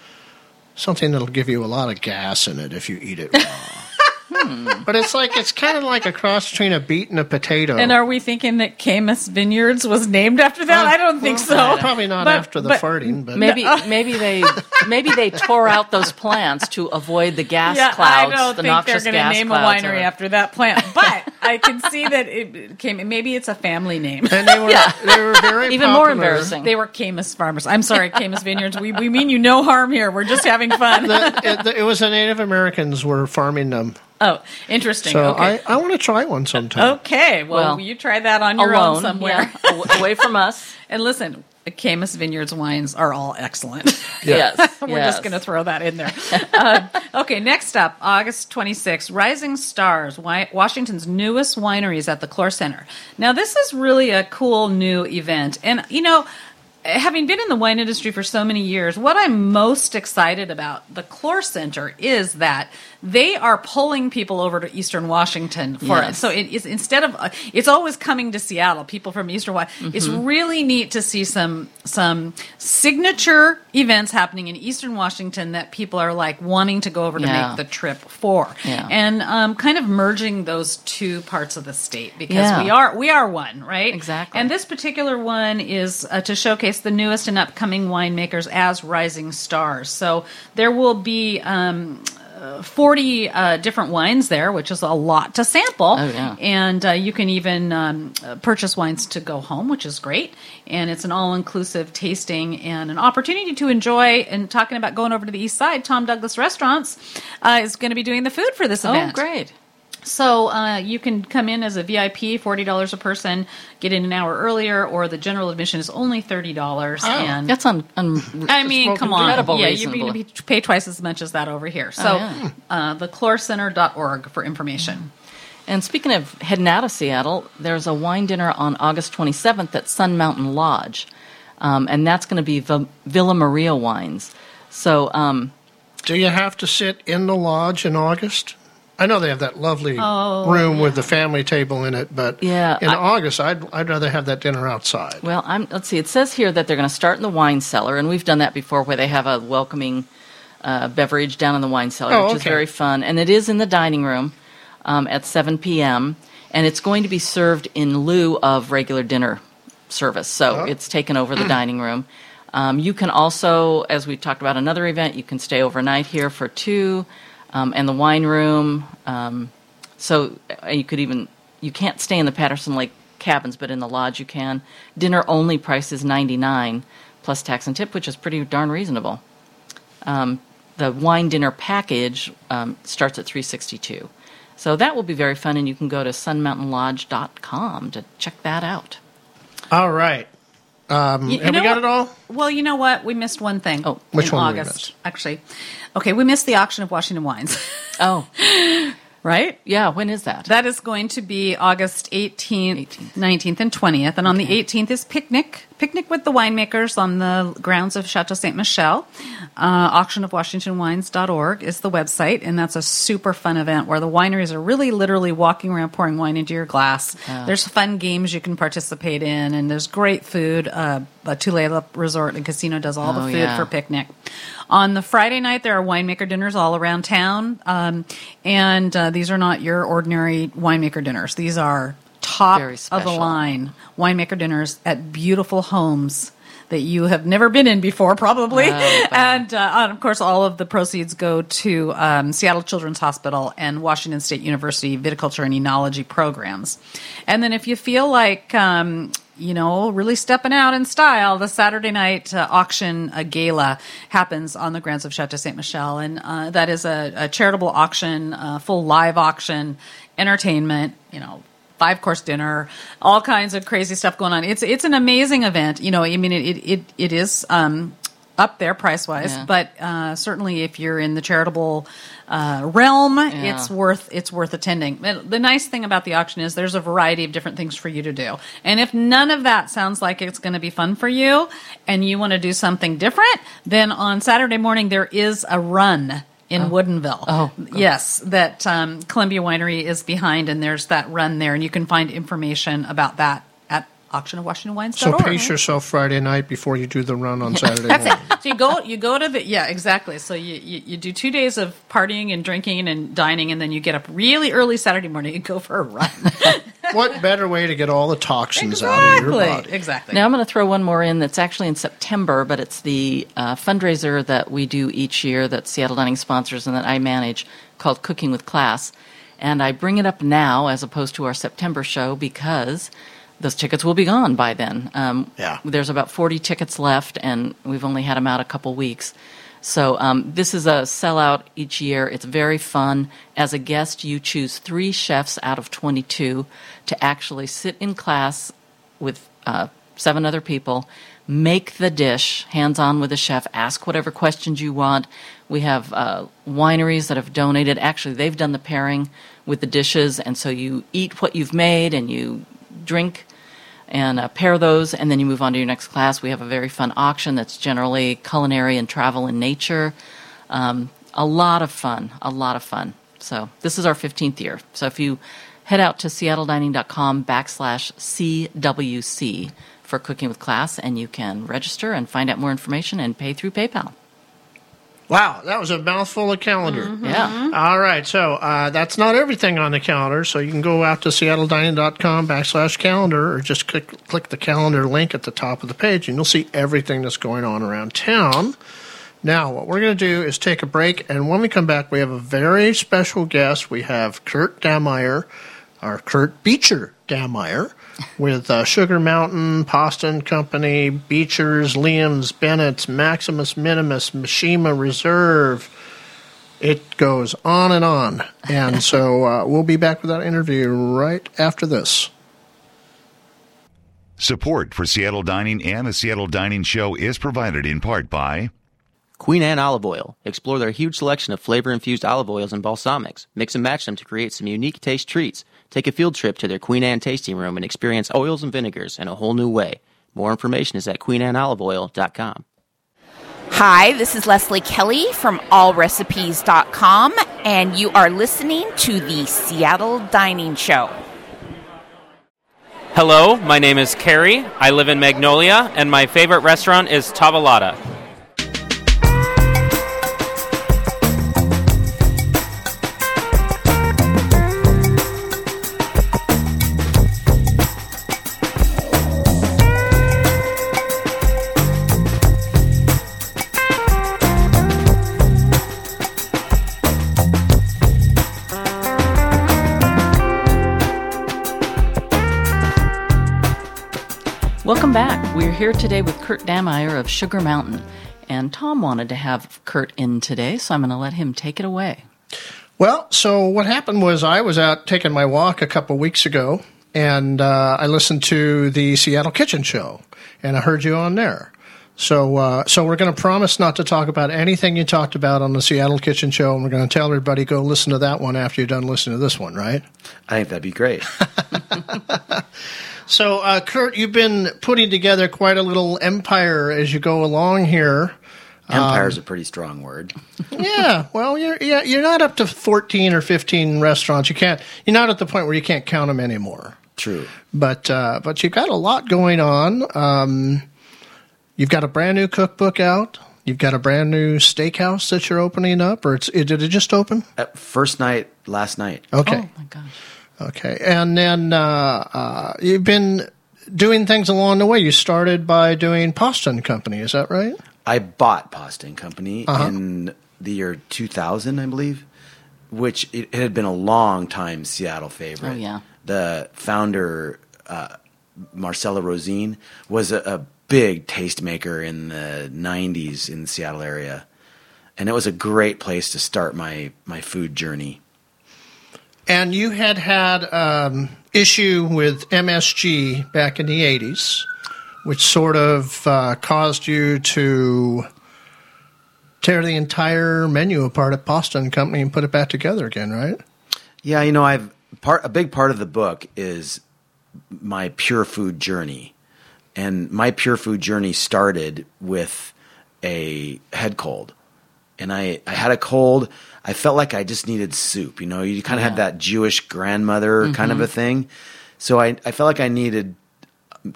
something that'll give you a lot of gas in it if you eat it raw. but it's like it's kind of like a cross between a beet and a potato. And are we thinking that Caymus Vineyards was named after that? Uh, I don't think well, so. Probably not But- after the but- farting, but Maybe maybe they maybe they tore out those plants to avoid the gas yeah, clouds. I don't the think they're going to name a winery or- after that plant. But I can see that it came. Maybe it's a family name. and they were they were very Even more embarrassing. They were Camas farmers. I'm sorry, Caymus Vineyards. We, we mean you no harm here. We're just having fun. The- it, it was the Native Americans were farming them, oh, interesting. so okay. I, I want to try one sometime. okay. Well, Well, you try that on your own somewhere. yeah, away from us. And listen, the Caymus Vineyards wines are all excellent. Yes, We're yes. just going to throw that in there. uh, okay, next up, August 26th, Rising Stars, Washington's newest wineries at the Clore Center. Now, this is really a cool new event. And, you know, having been in the wine industry for so many years, what I'm most excited about the Clore Center is that they are pulling people over to Eastern Washington for it. So it is instead of uh, it's always coming to Seattle. People from Eastern Washington. It's Mm-hmm. really neat to see some some signature events happening in Eastern Washington that people are like wanting to go over to Yeah. make the trip for, Yeah. and um, kind of merging those two parts of the state because Yeah. we are we are one, right? Exactly. And this particular one is uh, to showcase the newest and upcoming winemakers as rising stars. So there will be. Um, 40 uh, different wines there, which is a lot to sample. Oh, yeah. And uh, you can even um, uh, purchase wines to go home, which is great. And it's an all inclusive tasting and an opportunity to enjoy. And talking about going over to the east side, Tom Douglas Restaurants uh, is going to be doing the food for this event. Oh, event. great. So uh, you can come in as a VIP, forty dollars a person, get in an hour earlier, or the general admission is only thirty dollars. And That's un, un I mean, come on, incredible yeah, you're going to pay twice as much as that over here. So, Oh, yeah. uh, theclorecenter.org for information. And speaking of heading out of Seattle, there's a wine dinner on August 27th at Sun Mountain Lodge, um, and that's going to be v- Villa Maria wines. So um, Do you have to sit in the lodge in August? I know they have that lovely room with the family table in it, but Oh, Yeah, in I- August, I'd I'd rather have that dinner outside. Well, I'm, let's see. It says here that they're going to start in the wine cellar, and we've done that before, where they have a welcoming uh, beverage down in the wine cellar, Oh, which is very fun. And it is in the dining room um, at 7 p.m. And it's going to be served in lieu of regular dinner service, so Oh. it's taken over the dining room. Um, you can also, as we talked about another event, you can stay overnight here for two, um, and the wine room. Um, so uh, you could even you can't stay in the Patterson Lake cabins, but in the lodge you can. Dinner only price is ninety nine plus tax and tip, which is pretty darn reasonable. Um, the wine dinner package um, starts at three sixty two. So that will be very fun, and you can go to sunmountainlodge.com to check that out. All right. Um, You- you have we got what? it all? Well, you know what? We missed one thing. Oh, which in one did we August, miss? actually. Okay, we missed the auction of Washington wines, Oh, right? yeah. When is that? That is going to be August 18th, 19th, and 20th. And on the 18th is Picnic. Picnic with the winemakers on the grounds of Chateau Ste. Michelle. Uh, auctionofwashingtonwines.org is the website. And that's a super fun event where the wineries are really literally walking around pouring wine into your glass. There's fun games you can participate in. And there's great food. Uh, Tulalip Resort and Casino does all Oh, the food yeah. for picnic. On the Friday night, there are winemaker dinners all around town, um, and uh, these are not your ordinary winemaker dinners. These are top of the line winemaker dinners at beautiful homes that you have never been in before, probably. Oh, and, uh, and of course, all of the proceeds go to um, Seattle Children's Hospital and Washington State University Viticulture and Enology programs. And then if you feel like um, you know, really stepping out in style. The Saturday night uh, auction uh, gala happens on the grounds of Chateau Saint Michelle, and uh, that is a, a charitable auction, uh, full live auction, entertainment, you know. Five course dinner, all kinds of crazy stuff going on. It's it's an amazing event. You know, I mean, it it it, it is um, up there price wise, Yeah. but uh, certainly if you're in the charitable uh, realm, Yeah. it's worth it's worth attending. The nice thing about the auction is there's a variety of different things for you to do. And if none of that sounds like it's going to be fun for you, and you want to do something different, then on Saturday morning there is a run. In Woodinville. Oh, yes, that um, Columbia Winery is behind, and there's that run there, and you can find information about that at auctionofwashingtonwines.org. So pace yourself Friday night before you do the run on Saturday That's morning. it. So you go, you go to the yeah, exactly. So you, you you do two days of partying and drinking and dining, and then you get up really early Saturday morning and go for a run. what better way to get all the toxins out of your body? exactly. Now I'm going to throw one more in that's actually in September, but it's the uh, fundraiser that we do each year that Seattle Dining sponsors and that I manage called Cooking with Class. And I bring it up now as opposed to our September show because those tickets will be gone by then. Um, Yeah. There's about 40 tickets left, and we've only had them out a couple weeks. So um, this is a sellout each year. It's very fun. As a guest, you choose three chefs out of 22 to actually sit in class with uh, seven other people, make the dish hands on with the chef, ask whatever questions you want. We have uh, wineries that have donated. Actually, they've done the pairing with the dishes, and so you eat what you've made and you drink and uh, pair those, and then you move on to your next class. We have a very fun auction that's generally culinary and travel in nature. Um, a lot of fun, a lot of fun. So this is our 15th year. So if you head out to seattledining.com backslash CWC for Cooking with Class, and you can register and find out more information and pay through PayPal. Wow, that was a mouthful of calendar. Yeah. All right, so uh, that's not everything on the calendar. So you can go out to seattledining.com backslash calendar or just click, click the calendar link at the top of the page and you'll see everything that's going on around town. Now, what we're going to do is take a break, and when we come back, we have a very special guest. We have Kurt Dammeier, or Kurt Beecher Dammeier, with uh, Sugar Mountain, Pasta and Company, Beechers, Liam's, Bennett's, Maximus Minimus, Mishima Reserve. It goes on and on. And so uh, we'll be back with that interview right after this. Support for Seattle Dining and the Seattle Dining Show is provided in part by Queen Anne Olive Oil. Explore their huge selection of flavor infused olive oils and balsamics. Mix and match them to create some unique taste treats. Take a field trip to their Queen Anne tasting room and experience oils and vinegars in a whole new way. More information is at queenanneoliveoil.com. Hi, this is Leslie Kelly from allrecipes.com, and you are listening to the Seattle Dining Show. Hello, my name is Carrie. I live in Magnolia, and my favorite restaurant is Tavolata. Here today with Kurt Dammeier of Sugar Mountain. And Tom wanted to have Kurt in today, so I'm going to let him take it away. Well, so what happened was I was out taking my walk a couple weeks ago, and uh, I listened to the Seattle Kitchen Show, and I heard you on there. So, uh, so we're going to promise not to talk about anything you talked about on the Seattle Kitchen Show, and we're going to tell everybody go listen to that one after you're done listening to this one, right? I think that'd be great. So, uh, Kurt, you've been putting together quite a little empire as you go along here. Empire's a pretty strong word. yeah, well, you're yeah, you're not up to fourteen or fifteen restaurants. You can't. You're not at the point where you can't count them anymore. True. But uh, but you've got a lot going on. Um, you've got a brand new cookbook out. You've got a brand new steakhouse that you're opening up, or it's it, did it just open? Uh, first night, last night. Okay. Oh my gosh. Okay, and then uh, uh, you've been doing things along the way. You started by doing Pasta and Company. Is that right? I bought Pasta and Company Uh-huh. in the year 2000, I believe, which it, it had been a long time Seattle favorite. Oh, yeah. The founder, uh, Marcella Rosene, was a, a big tastemaker in the 90s in the Seattle area. And it was a great place to start my, my food journey. And you had had um, issue with MSG back in the '80s, which sort of uh, caused you to tear the entire menu apart at Pasta and Company and put it back together again, right? Yeah, you know, I've part a big part of the book is my pure food journey. And my pure food journey started with a head cold. And I, I had a cold. I felt like I just needed soup. You know, you kind of had that Jewish grandmother mm-hmm. kind of a thing. So I, I felt like I needed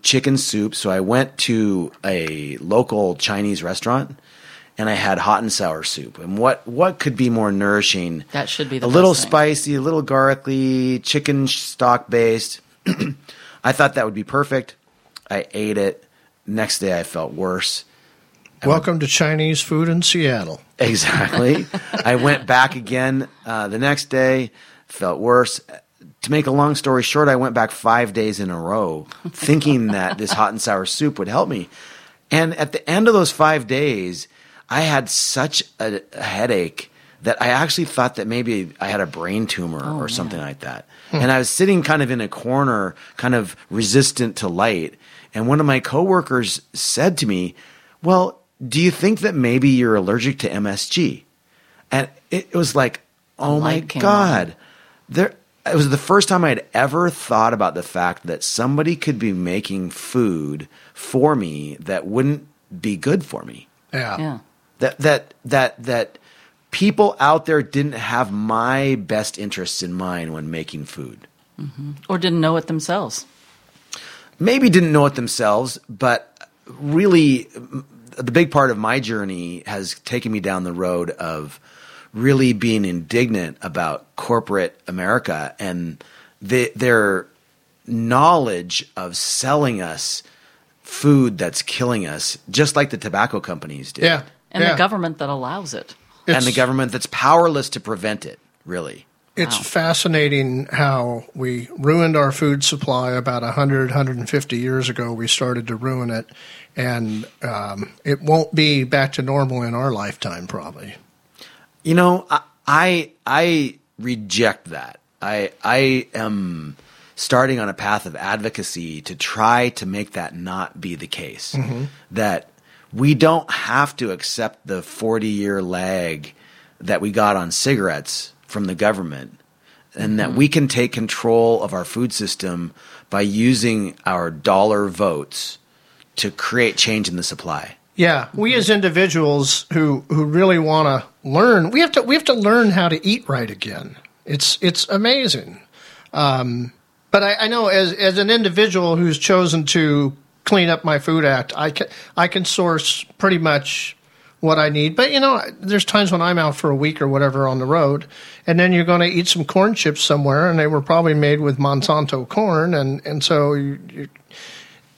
chicken soup. So I went to a local Chinese restaurant and I had hot and sour soup. And what what could be more nourishing? That should be the a little thing. spicy, a little garlicky, chicken stock based. I thought that would be perfect. I ate it. Next day, I felt worse. Welcome to Chinese food in Seattle. Exactly. I went back again uh, the next day, felt worse. To make a long story short, I went back five days in a row thinking that this hot and sour soup would help me. And at the end of those five days, I had such a, a headache that I actually thought that maybe I had a brain tumor or something like that. And I was sitting kind of in a corner, kind of resistant to light. And one of my coworkers said to me, Well, do you think that maybe you're allergic to MSG? And it, it was like, oh my light came God. There, it was the first time I had ever thought about the fact that somebody could be making food for me that wouldn't be good for me. Yeah. Yeah. That that that that people out there didn't have my best interests in mind when making food. Mm-hmm. Or didn't know it themselves. maybe didn't know it themselves, but really m- the big part of my journey has taken me down the road of really being indignant about corporate America and the, their knowledge of selling us food that's killing us, just like the tobacco companies do. Yeah. And yeah. the government that allows it. And the government that's powerless to prevent it, really. It's fascinating how we ruined our food supply about 100, 150 years ago. We started to ruin it, and um, it won't be back to normal in our lifetime, probably. You know, I I, I reject that. I I am starting on a path of advocacy to try to make that not be the case. That we don't have to accept the 40 year lag that we got on cigarettes from the government and that we can take control of our food system by using our dollar votes to create change in the supply. Yeah, we as individuals who who really want to learn, we have to we have to learn how to eat right again. It's it's amazing. Um, but I, I know as as an individual who's chosen to clean up my food act, I can I can source pretty much what I need. But you know, there's times when I'm out for a week or whatever on the road, and then you're going to eat some corn chips somewhere, and they were probably made with Monsanto corn, and and so you, you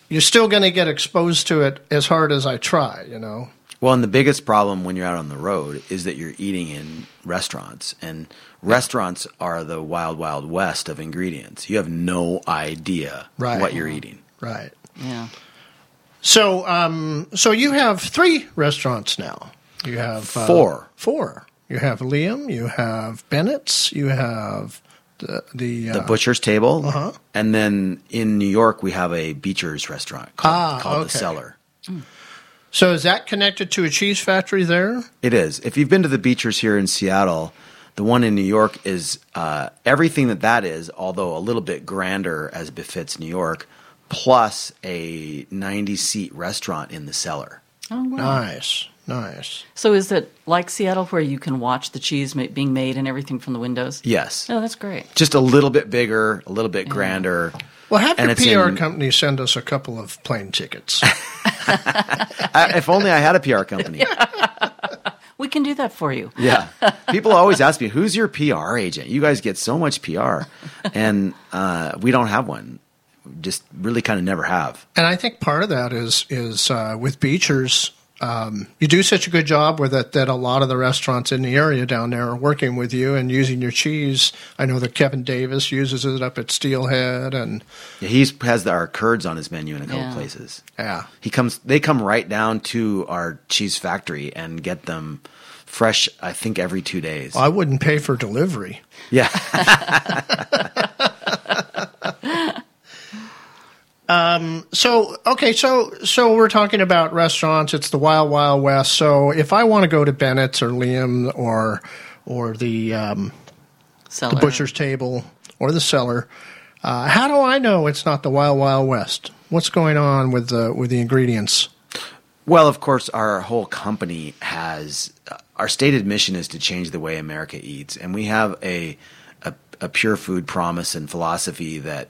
you're still going to get exposed to it as hard as I try. You know. Well, and the biggest problem when you're out on the road is that you're eating in restaurants, and restaurants are the wild, wild west of ingredients. You have no idea Right. what you're eating. Right. Yeah. So, um, so you have three restaurants now. You have uh, Four. Four. You have Liam. You have Bennett's. You have the the, uh, The butcher's table, Uh-huh. and then in New York we have a Beecher's restaurant called, Ah, called okay. the Cellar. So is that connected to a cheese factory there? It is. If you've been to the Beechers here in Seattle, the one in New York is uh, everything that that is, although a little bit grander as befits New York, plus a 90 seat restaurant in the cellar. Oh, wow. Nice, nice. So is it like Seattle where you can watch the cheese ma- being made and everything from the windows? Yes. Oh, that's great. Just a little bit bigger, a little bit grander. Well, have And your PR in- company send us a couple of plane tickets. I, if only I had a PR company. We can do that for you. Yeah. People always ask me, who's your PR agent? You guys get so much PR. And uh, we don't have one. Just really kind of never have. and I think part of that is is uh, with Beechers. Um, you do such a good job with it that a lot of the restaurants in the area down there are working with you and using your cheese. I know that Kevin Davis uses it up at Steelhead, and Yeah, He has the, our curds on his menu in a couple Yeah. places. yeah, He comes. They come right down to our cheese factory and get them fresh. I think every two days. I wouldn't pay for delivery. yeah. So okay, so so we're talking about restaurants. It's the wild, wild west. So if I want to go to Bennett's or Liam or or the um, Cellar. the butcher's table or the cellar, uh, how do I know it's not the wild, wild west? What's going on with the with the ingredients? Well, of course, our whole company has uh, our stated mission is to change the way America eats, and we have a a, a pure food promise and philosophy that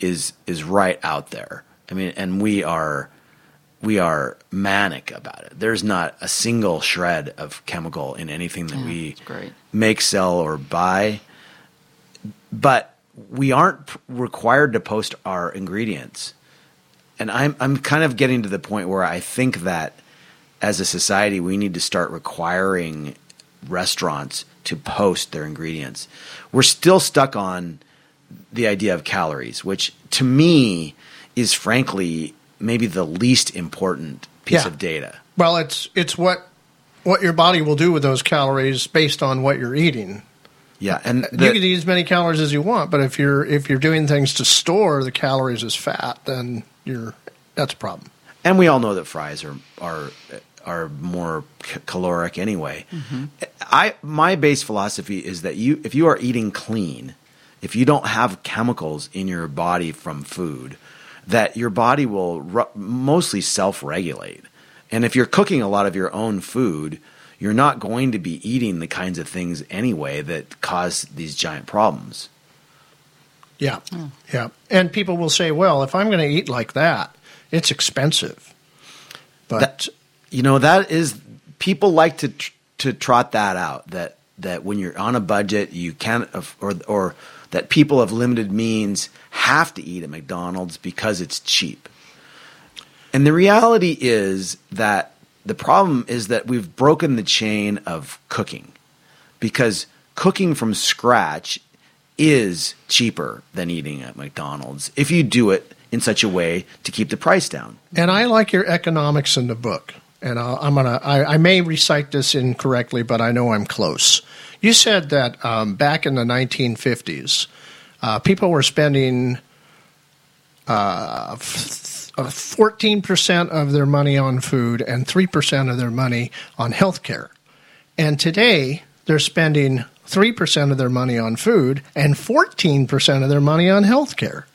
is is right out there. I mean, and we are we are manic about it. There's not a single shred of chemical in anything that Yeah, we make, sell, or buy. But we aren't required to post our ingredients. And I'm I'm kind of getting to the point where I think that as a society we need to start requiring restaurants to post their ingredients. We're still stuck on the idea of calories, which to me is frankly maybe the least important piece Yeah. of data. Well, it's it's what what your body will do with those calories based on what you're eating. Yeah, and you can eat as many calories as you want, but if you're if you're doing things to store the calories as fat, then you're that's a problem. and we all know that fries are are are more c- caloric anyway. Mm-hmm. I my base philosophy is that you if you are eating clean, if you don't have chemicals in your body from food, that your body will ru- mostly self-regulate. And if you're cooking a lot of your own food, you're not going to be eating the kinds of things anyway that cause these giant problems. Yeah, hmm. yeah. And people will say, "Well, if I'm going to eat like that, it's expensive." But you know that is people like to tr- to trot that out that that when you're on a budget you can't aff- or or that people of limited means have to eat at McDonald's because it's cheap. And the reality is that the problem is that we've broken the chain of cooking because cooking from scratch is cheaper than eating at McDonald's if you do it in such a way to keep the price down. And I like your economics in the book. And I'll, I'm gonna. I, I may recite this incorrectly, but I know I'm close. You said that um, back in the 1950s, uh, people were spending uh, fourteen percent of their money on food and three percent of their money on health care. And today, they're spending three percent of their money on food and fourteen percent of their money on health care.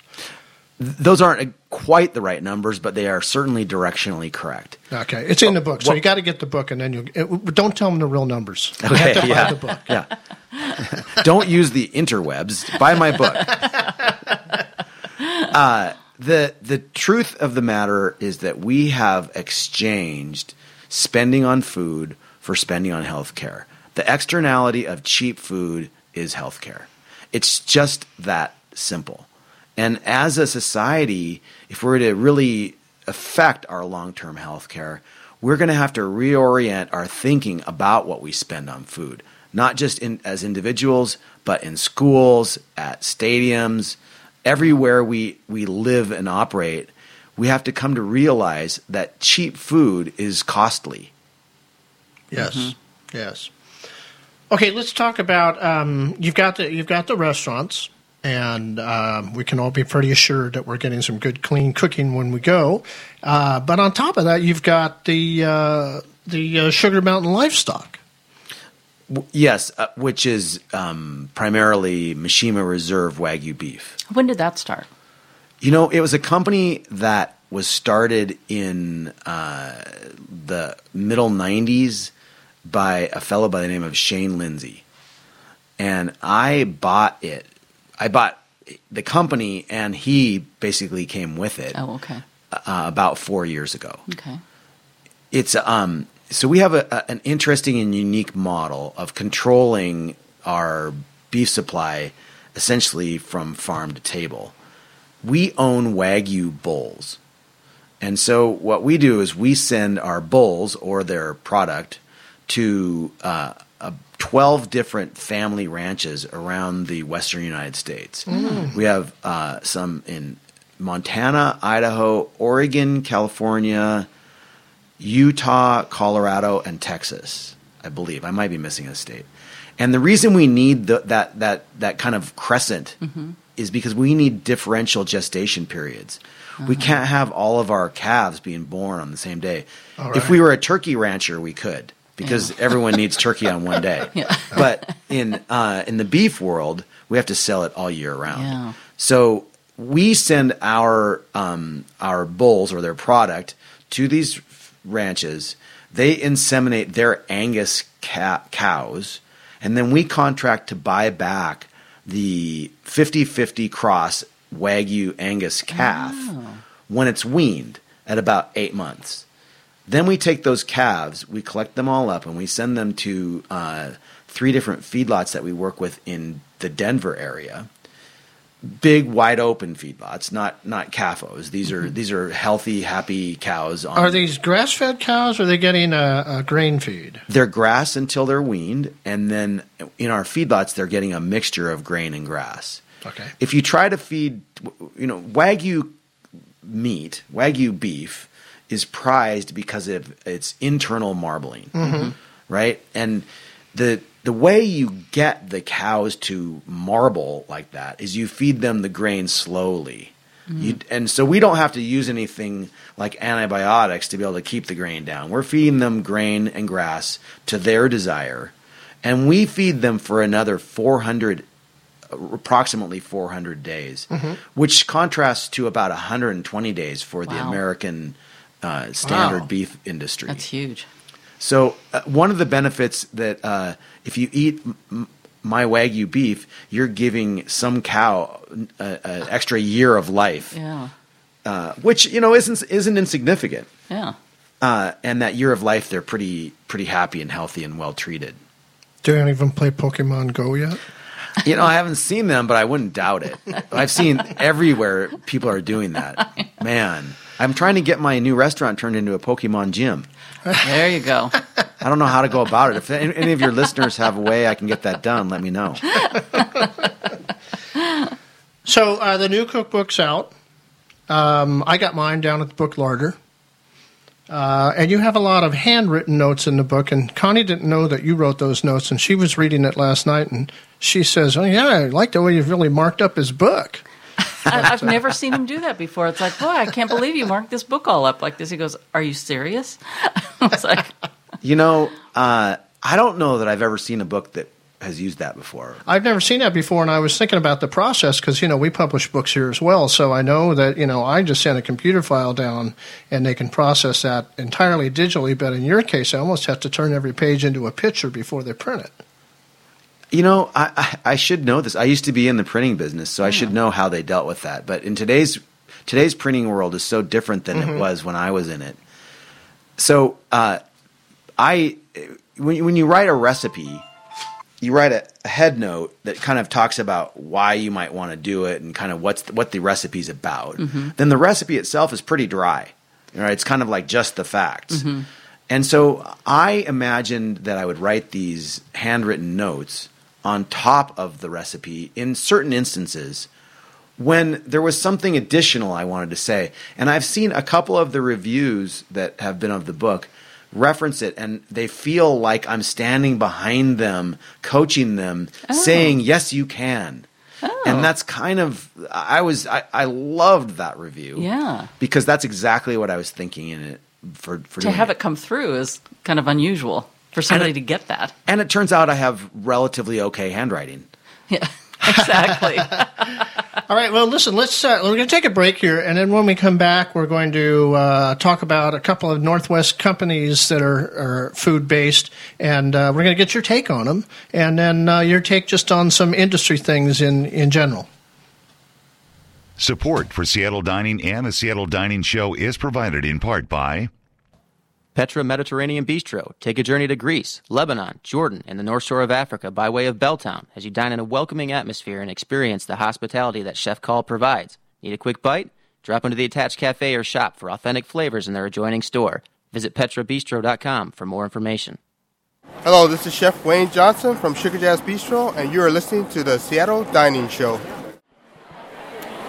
Those aren't quite the right numbers, but they are certainly directionally correct. Okay, it's in the book, so Well- you got to get the book, and then you don't tell them the real numbers. You Okay, have to buy yeah, the book. yeah. Don't use the interwebs. Buy my book. Uh, the the truth of the matter is that we have exchanged spending on food for spending on health care. The externality of cheap food is health care. It's just that simple. And as a society, if we're to really affect our long term health care, we're going to have to reorient our thinking about what we spend on food, not just in, as individuals, but in schools, at stadiums, everywhere we, we live and operate. We have to come to realize that cheap food is costly. Yes, yes. Okay, let's talk about. Um, you've got the you've got the restaurants, and um, we can all be pretty assured that we're getting some good, clean cooking when we go. Uh, but on top of that, you've got the uh, the uh, Sugar Mountain livestock. Yes, uh, which is um, primarily Mishima Reserve Wagyu beef. When did that start? You know, it was a company that was started in uh, the middle 90s by a fellow by the name of Shane Lindsay. And I bought it. I bought the company, and he basically came with it Oh, okay. uh, about four years ago Okay. it's um so we have a, a, an interesting and unique model of controlling our beef supply essentially from farm to table. We own Wagyu bulls. And so what we do is we send our bulls or their product to uh, uh, 12 different family ranches around the western United States. Mm. We have uh, some in Montana, Idaho, Oregon, California, Utah, Colorado, and Texas. I believe I might be missing a state. And the reason we need the, that that that kind of crescent Mm-hmm. is because we need differential gestation periods. We Uh-huh. can't have all of our calves being born on the same day. All If we were a turkey rancher, we could because everyone needs turkey on one day. Yeah. But in uh, in the beef world, we have to sell it all year round. Yeah. So we send our um, our bulls or their product to these ranches. They inseminate their Angus ca- cows, and then we contract to buy back the 50-50 cross Wagyu Angus calf when it's weaned at about eight months. Then we take those calves, we collect them all up, and we send them to uh, three different feedlots that we work with in the Denver area. Big, wide open feedlots, not not CAFOs. These are these are healthy, happy cows. On, Are these grass fed cows or are they getting a, a grain feed? they're grass until they're weaned, and then in our feedlots, they're getting a mixture of grain and grass. Okay. If you try to feed, you know, wagyu meat, wagyu beef is prized because of its internal marbling, Mhm. right? And the the way you get the cows to marble like that is you feed them the grain slowly. You, and so we don't have to use anything like antibiotics to be able to keep the grain down. We're feeding them grain and grass to their desire, and we feed them for another 400, approximately 400 days, Mhm. which contrasts to about 120 days for the Wow. American uh, standard Wow. beef industry. That's huge. So uh, one of the benefits that uh, if you eat m- m- my wagyu beef, you're giving some cow an extra year of life, Yeah. uh, which you know isn't isn't insignificant. Yeah. Uh, and that year of life, they're pretty pretty happy and healthy and well treated. Do any of them play Pokemon Go yet? You know, I haven't seen them, but I wouldn't doubt it. I've seen everywhere people are doing that. Man, I'm trying to get my new restaurant turned into a Pokemon gym. There you go. I don't know how to go about it. If any any of your listeners have a way I can get that done, let me know. So uh, the new cookbook's out. Um, I got mine down at the book larder. Uh, and you have a lot of handwritten notes in the book. And Connie didn't know that you wrote those notes, and she was reading it last night, and she says, "Oh yeah, I like the way you've really marked up his book." I, I've never seen him do that before. It's like, boy, I can't believe you marked this book all up like this. He goes, "Are you serious?" I was like, You know, uh, I don't know that I've ever seen a book that has used that before. I've never seen that before, and I was thinking about the process because you know we publish books here as well. So I know that you know I just send a computer file down, and they can process that entirely digitally. But in your case, I almost have to turn every page into a picture before they print it. You know, I, I, I should know this. I used to be in the printing business, so I should know how they dealt with that. But in today's today's printing world is so different than Mhm. it was when I was in it. So, uh, I when you- when you write a recipe, you write a, a head note that kind of talks about why you might want to do it and kind of what's the, what the recipe's about. Mhm. Then the recipe itself is pretty dry. Right? It's kind of like just the facts. Mhm. And so I imagined that I would write these handwritten notes on top of the recipe in certain instances when there was something additional I wanted to say. And I've seen a couple of the reviews that have been of the book reference it and they feel like I'm standing behind them, coaching them, oh. saying, Yes, you can. Oh. And that's kind of I was I, I loved that review. Yeah. Because that's exactly what I was thinking in it for, for to have it come through is kind of unusual for somebody to get that. And it turns out I have relatively okay handwriting. Yeah, exactly. All right. Well, listen. Let's. Uh, we're going to take a break here, and then when we come back, we're going to uh, talk about a couple of Northwest companies that are, are food based, and uh, we're going to get your take on them, and then uh, your take just on some industry things in in general. Support for Seattle Dining and the Seattle Dining Show is provided in part by Petra Mediterranean Bistro. Take a journey to Greece, Lebanon, Jordan, and the North Shore of Africa by way of Belltown as you dine in a welcoming atmosphere and experience the hospitality that Chef Call provides. Need a quick bite? Drop into the attached cafe or shop for authentic flavors in their adjoining store. Visit petrabistro.com for more information. Hello, this is Chef Wayne Johnson from Sugar Jazz Bistro, and you are listening to the Seattle Dining Show.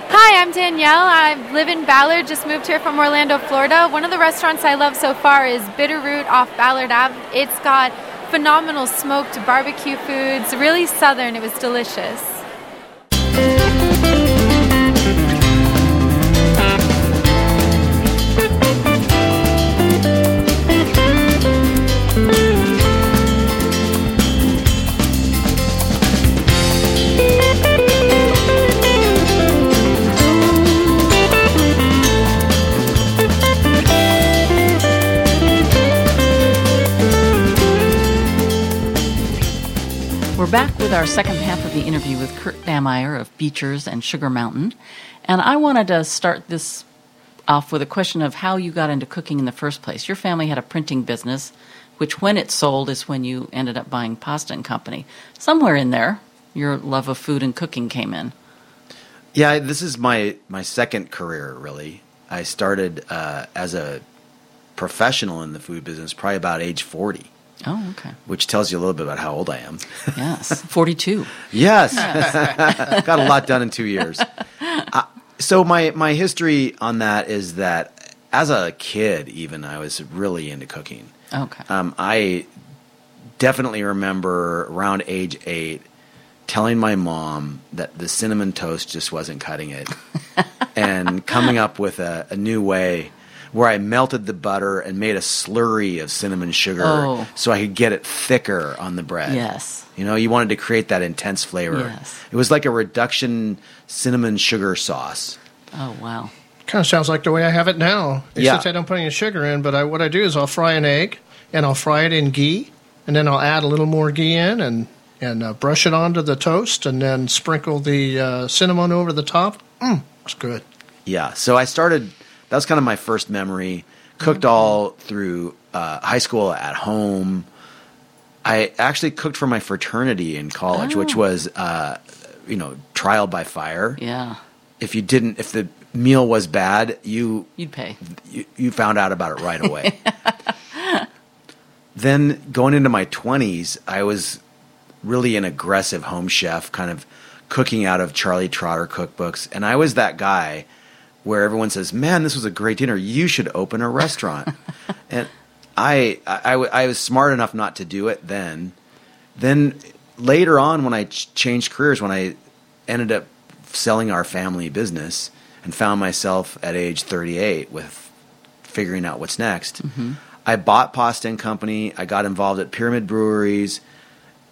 Hi, I'm Danielle. I live in Ballard, just moved here from Orlando, Florida. One of the restaurants I love so far is Bitterroot off Ballard Ave. It's got phenomenal smoked barbecue foods, really southern. It was delicious. We're back with our second half of the interview with Kurt Dammeier of Beechers and Sugar Mountain. And I wanted to start this off with a question of how you got into cooking in the first place. Your family had a printing business, which when it sold is when you ended up buying Pasta and Company. Somewhere in there, your love of food and cooking came in. Yeah, this is my my second career. Really, I started uh, as a professional in the food business probably about age forty. Oh, okay. Which tells you a little bit about how old I am. Yes, 42. yes. Got a lot done in two years. Uh, so my, my history on that is that as a kid, even, I was really into cooking. Okay. Um, I definitely remember around age eight telling my mom that the cinnamon toast just wasn't cutting it and coming up with a, a new way where I melted the butter and made a slurry of cinnamon sugar Oh. so I could get it thicker on the bread. Yes. You know, you wanted to create that intense flavor. Yes. It was like a reduction cinnamon sugar sauce. Oh, wow. Kind of sounds like the way I have it now. Yeah. Except I don't put any sugar in, but I, what I do is I'll fry an egg and I'll fry it in ghee, and then I'll add a little more ghee in and and uh, brush it onto the toast, and then sprinkle the uh, cinnamon over the top. Mm, it's good. Yeah. So I started. That was kind of my first memory. Cooked all through uh, high school at home. I actually cooked for my fraternity in college, which Oh. was, uh, you know, trial by fire. Yeah. If you didn't, if the meal was bad, you You'd pay. you, you found out about it right away. then going into my 20s, I was really an aggressive home chef, kind of cooking out of Charlie Trotter cookbooks. And I was that guy where everyone says, Man, this was a great dinner. You should open a restaurant. and I, I was smart enough not to do it then. Then later on, when I ch- changed careers, when I ended up selling our family business and found myself at age 38 with figuring out what's next, mm-hmm. I bought Pasta and Company. I got involved at Pyramid Breweries,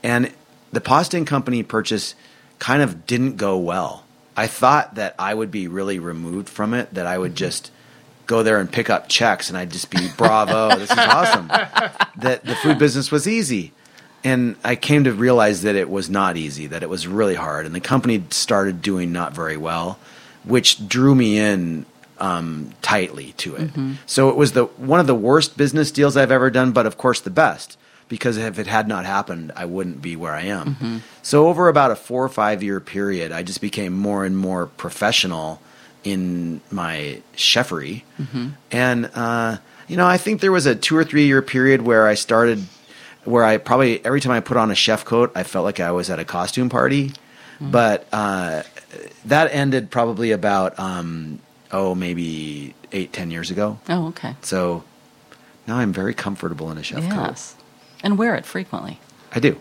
and the Pasta and Company purchase kind of didn't go well. I thought that I would be really removed from it, that I would just go there and pick up checks, and I'd just be bravo, this is awesome. that the food business was easy. And I came to realize that it was not easy, that it was really hard. And the company started doing not very well, which drew me in um, tightly to it. Mhm. So it was the one of the worst business deals I've ever done, but of course the best because if it had not happened, I wouldn't be where I am. Mhm. So over about a four or five year period, I just became more and more professional in my chefery. Mhm. And uh, you know, I think there was a two or three year period where I started, where I probably every time I put on a chef coat, I felt like I was at a costume party. But uh, that ended probably about um, oh maybe eight ten years ago. Oh, okay. So now I'm very comfortable in a chef coat. Yes. And wear it frequently. I do.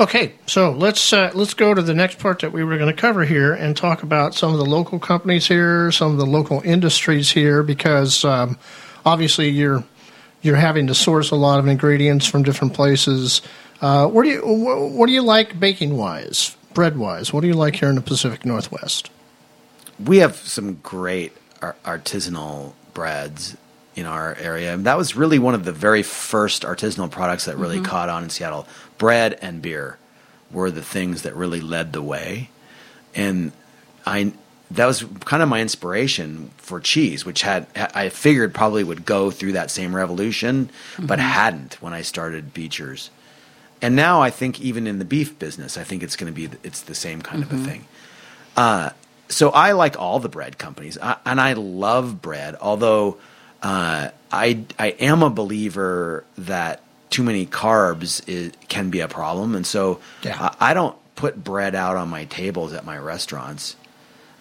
Okay, so let's uh, let's go to the next part that we were going to cover here and talk about some of the local companies here, some of the local industries here, because um, obviously you're you're having to source a lot of ingredients from different places. Uh, what do you wh- what do you like baking wise, bread wise? What do you like here in the Pacific Northwest? we have some great ar- artisanal breads in our area. And that was really one of the very first artisanal products that really Mhm. caught on in Seattle. Bread and beer were the things that really led the way. And I that was kind of my inspiration for cheese, which had I figured probably would go through that same revolution, but Mhm. hadn't when I started Beecher's. And now I think even in the beef business, I think it's going to be it's the same kind of Mhm. a thing. Uh, so I like all the bread companies, I, and I love bread. Although uh, I I am a believer that too many carbs is, can be a problem, and so I, I don't put bread out on my tables at my restaurants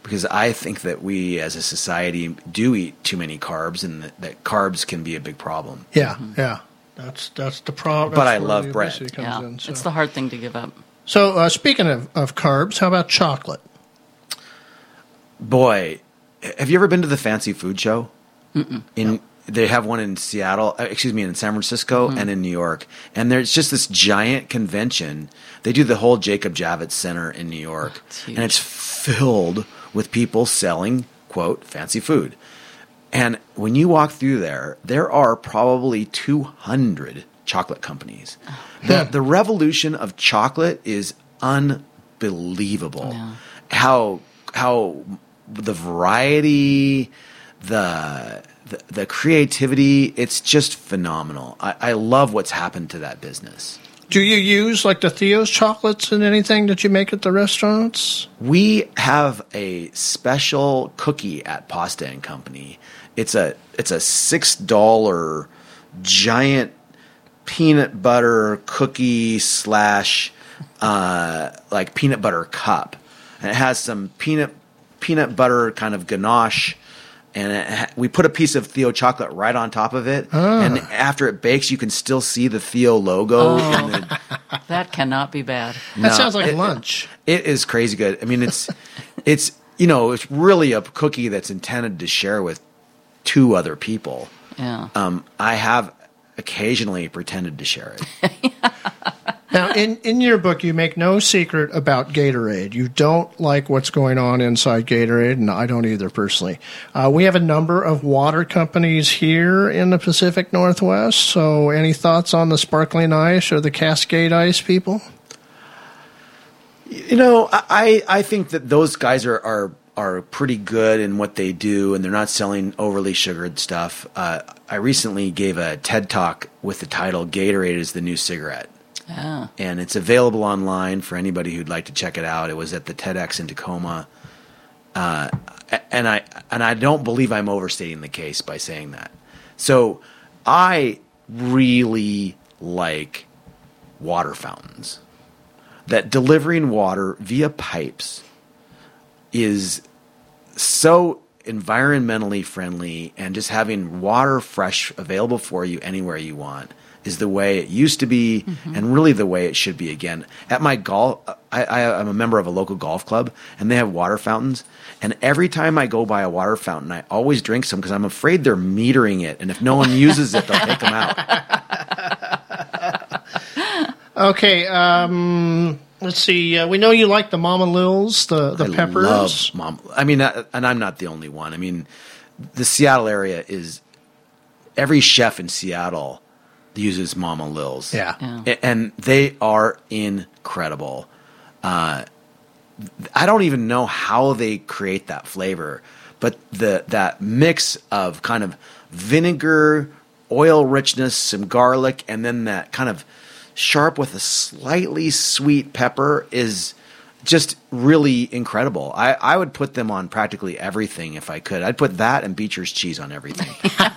because I think that we as a society do eat too many carbs, and that, that carbs can be a big problem. Yeah, yeah, that's that's the problem. But I love bread. Comes Yeah. in, so. It's the hard thing to give up. So uh, speaking of, of carbs, how about chocolate? Boy, have you ever been to the fancy food show? Mm-mm. In they have one in Seattle, uh, excuse me, in San Francisco Mhm. and in New York, and there's just this giant convention. They do the whole Jacob Javits Center in New York, and it's filled with people selling quote fancy food. And when you walk through there, there are probably 200 chocolate companies. The, the revolution of chocolate is unbelievable. How how the variety, the the, the creativity. It's just phenomenal. I, I love what's happened to that business. Do you use like the Theo's chocolates in anything that you make at the restaurants? We have a special cookie at Pasta and Company. It's a it's a six dollar giant peanut butter cookie slash uh, like peanut butter cup, and it has some peanut peanut butter kind of ganache. And it ha- we put a piece of Theo chocolate right on top of it, Ah. and after it bakes, you can still see the Theo logo. and the- That cannot be bad. No, that sounds like it- lunch. It is crazy good. I mean, it's it's you know it's really a cookie that's intended to share with two other people. Yeah. Um, I have occasionally pretended to share it. Now, in, in your book, you make no secret about Gatorade. You don't like what's going on inside Gatorade, and I don't either personally. Uh, we have a number of water companies here in the Pacific Northwest. So, any thoughts on the sparkling ice or the Cascade ice, people? You know, I I think that those guys are are are pretty good in what they do, and they're not selling overly sugared stuff. Uh, I recently gave a TED talk with the title "Gatorade is the new cigarette." And it's available online for anybody who'd like to check it out. It was at the TEDx in Tacoma, uh, and I and I don't believe I'm overstating the case by saying that. So I really like water fountains. That delivering water via pipes is so environmentally friendly and just having water fresh available for you anywhere you want is the way it used to be and really the way it should be again. At my golf, I, I, I'm a member of a local golf club and they have water fountains. And every time I go by a water fountain, I always drink some because I'm afraid they're metering it. And if no one uses it, they'll take them out. Okay, um, let's see. Uh, we know you like the Mama Lil's, the, the I peppers. love mom. I mean, uh, and I'm not the only one. I mean, the Seattle area is every chef in Seattle uses Mama Lil's. Yeah. A- and they are incredible. Uh, I don't even know how they create that flavor, but the that mix of kind of vinegar, oil richness, some garlic, and then that kind of sharp with a slightly sweet pepper is just really incredible. I, I would put them on practically everything if I could. I'd put that and Beecher's cheese on everything.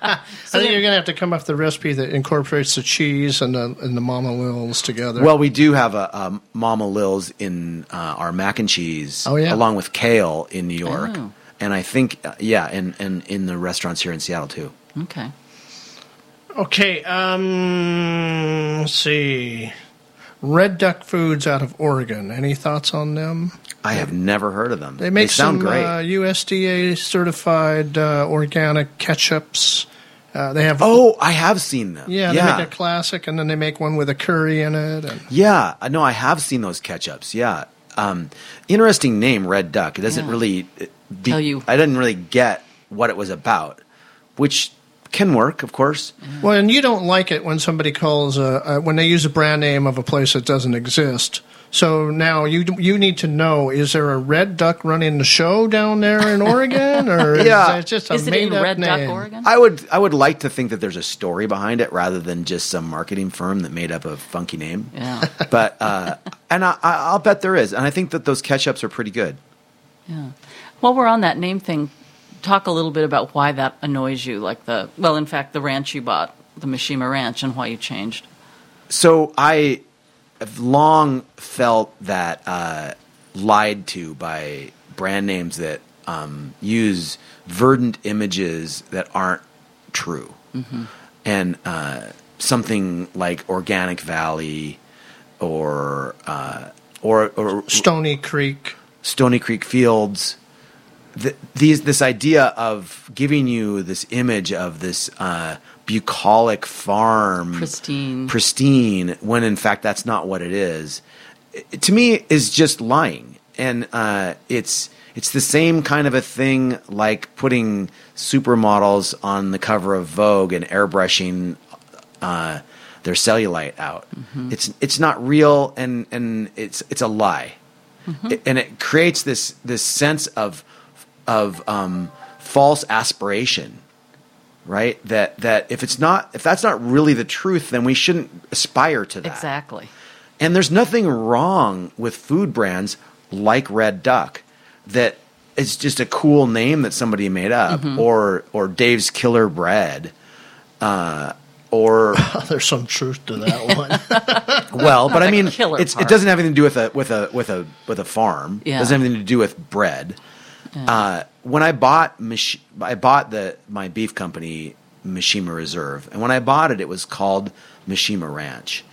I think you're going to have to come up with the recipe that incorporates the cheese and the, and the Mama Lil's together. Well, we do have a, a Mama Lil's in uh, our mac and cheese, Oh, yeah. along with kale in New York, Oh. and I think uh, yeah, and, and in the restaurants here in Seattle too. Okay. Okay, um, let's see. Red Duck Foods out of Oregon. Any thoughts on them? I have never heard of them. They make sound some great. Uh, USDA certified uh, organic ketchups. Uh, they have oh, I have seen them. yeah, they make a classic, and then they make one with a curry in it. And yeah. I know I have seen those ketchups. Yeah, um, interesting name, Red Duck. It doesn't Yeah. really uh, be, Tell you. I didn't really get what it was about, which can work, of course. well, and you don't like it when somebody calls a, uh, when they use a brand name of a place that doesn't exist. So now you you need to know: is there a Red Duck running the show down there in Oregon, or Yeah. is it just a Is it in made up Red Duck, name? Oregon? I would I would like to think that there's a story behind it rather than just some marketing firm that made up a funky name. Yeah. But uh, and I, I- I'll bet there is, and I think that those ketchups are pretty good. Yeah. While we're on that name thing, talk a little bit about why that annoys you. Like the well, in fact, the ranch you bought, the Mishima Ranch, and why you changed. So I have long felt that uh, lied to by brand names that um, use verdant images that aren't true, and uh, something like Organic Valley or uh, or, or Stony Creek. Stony Creek Fields. Th- these this idea of giving you this image of this uh, bucolic farm, Pristine. pristine, when in fact that's not what it is. It- to me, is just lying, and uh, it's it's the same kind of a thing like putting supermodels on the cover of Vogue and airbrushing uh, their cellulite out. It's it's not real, and and it's it's a lie, It- and it creates this this sense of of um, false aspiration, right? That that if it's not if that's not really the truth, then we shouldn't aspire to that. Exactly. And there's nothing wrong with food brands like Red Duck that it's just a cool name that somebody made up, Mhm. or or Dave's Killer Bread, uh, or There's some truth to that one. well, but I mean, it's, it doesn't have anything to do with a with a with a with a farm. Yeah. It doesn't have anything to do with bread. Uh, when I bought Mich- I bought the my beef company Mishima Reserve, and when I bought it, it was called Mishima Ranch,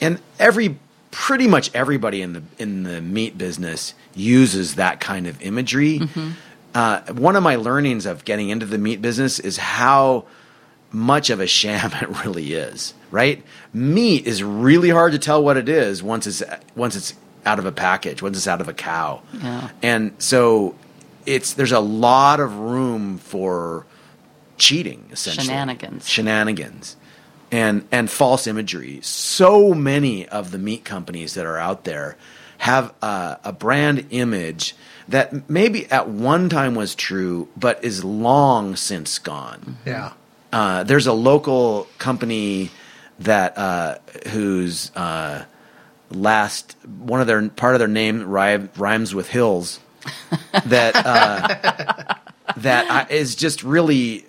and every pretty much everybody in the in the meat business uses that kind of imagery. Uh, one of my learnings of getting into the meat business is how much of a sham it really is. Right? Meat is really hard to tell what it is once it's once it's out of a package, once it's out of a cow. Yeah. And so it's there's a lot of room for cheating, essentially. Shenanigans. Shenanigans. And and false imagery. So many of the meat companies that are out there have a, a brand image that maybe at one time was true, but is long since gone. yeah. Uh, there's a local company that uh, whose uh, last one of their part of their name rhymes with hills that uh, that I- is just really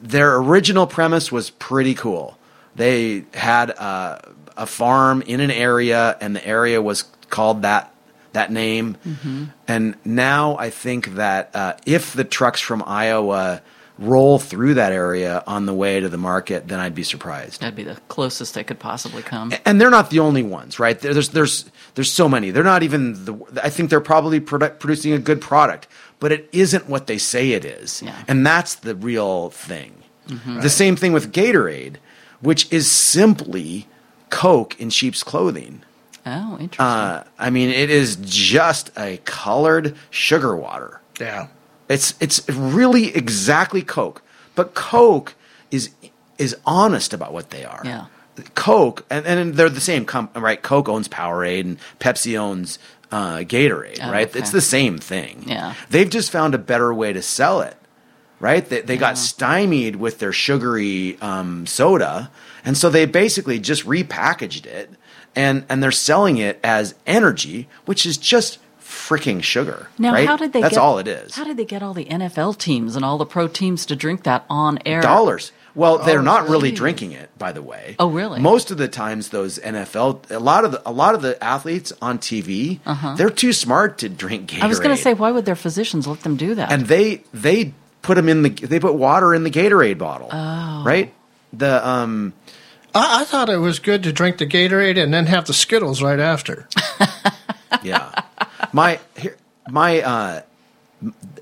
their original premise was pretty cool. They had uh, a farm in an area, and the area was called that that name. Mm-hmm. And now I think that uh, if the trucks from Iowa roll through that area on the way to the market, then I'd be surprised. That'd be the closest they could possibly come. And they're not the only ones, right? There's there's there's so many. They're not even the. I think they're probably produ- producing a good product, but it isn't what they say it is, and that's the real thing. Mhm. The same thing with Gatorade, which is simply Coke in sheep's clothing. Oh, interesting. Uh, I mean, it is just a colored sugar water. Yeah. It's it's really exactly Coke, but Coke is is honest about what they are. Yeah. Coke, and, and they're the same, com- right? Coke owns Powerade, and Pepsi owns uh, Gatorade, Oh, right? okay. It's the same thing. Yeah. They've just found a better way to sell it, right? They, they got stymied with their sugary um, soda, and so they basically just repackaged it, and and they're selling it as energy, which is just freaking sugar. Now, right? how did they? That's get, all it is. How did they get all the NFL teams and all the pro teams to drink that on air? dollars. Well, they're Oh, not really geez. drinking it, by the way. Oh, really? Most of the times, those NFL, a lot of the, a lot of the athletes on TV, Uh-huh. they're too smart to drink Gatorade. I was going to say, why would their physicians let them do that? and they they put them in the they put water in the Gatorade bottle, oh, right? The um, I, I thought it was good to drink the Gatorade and then have the Skittles right after. yeah, my here, my uh,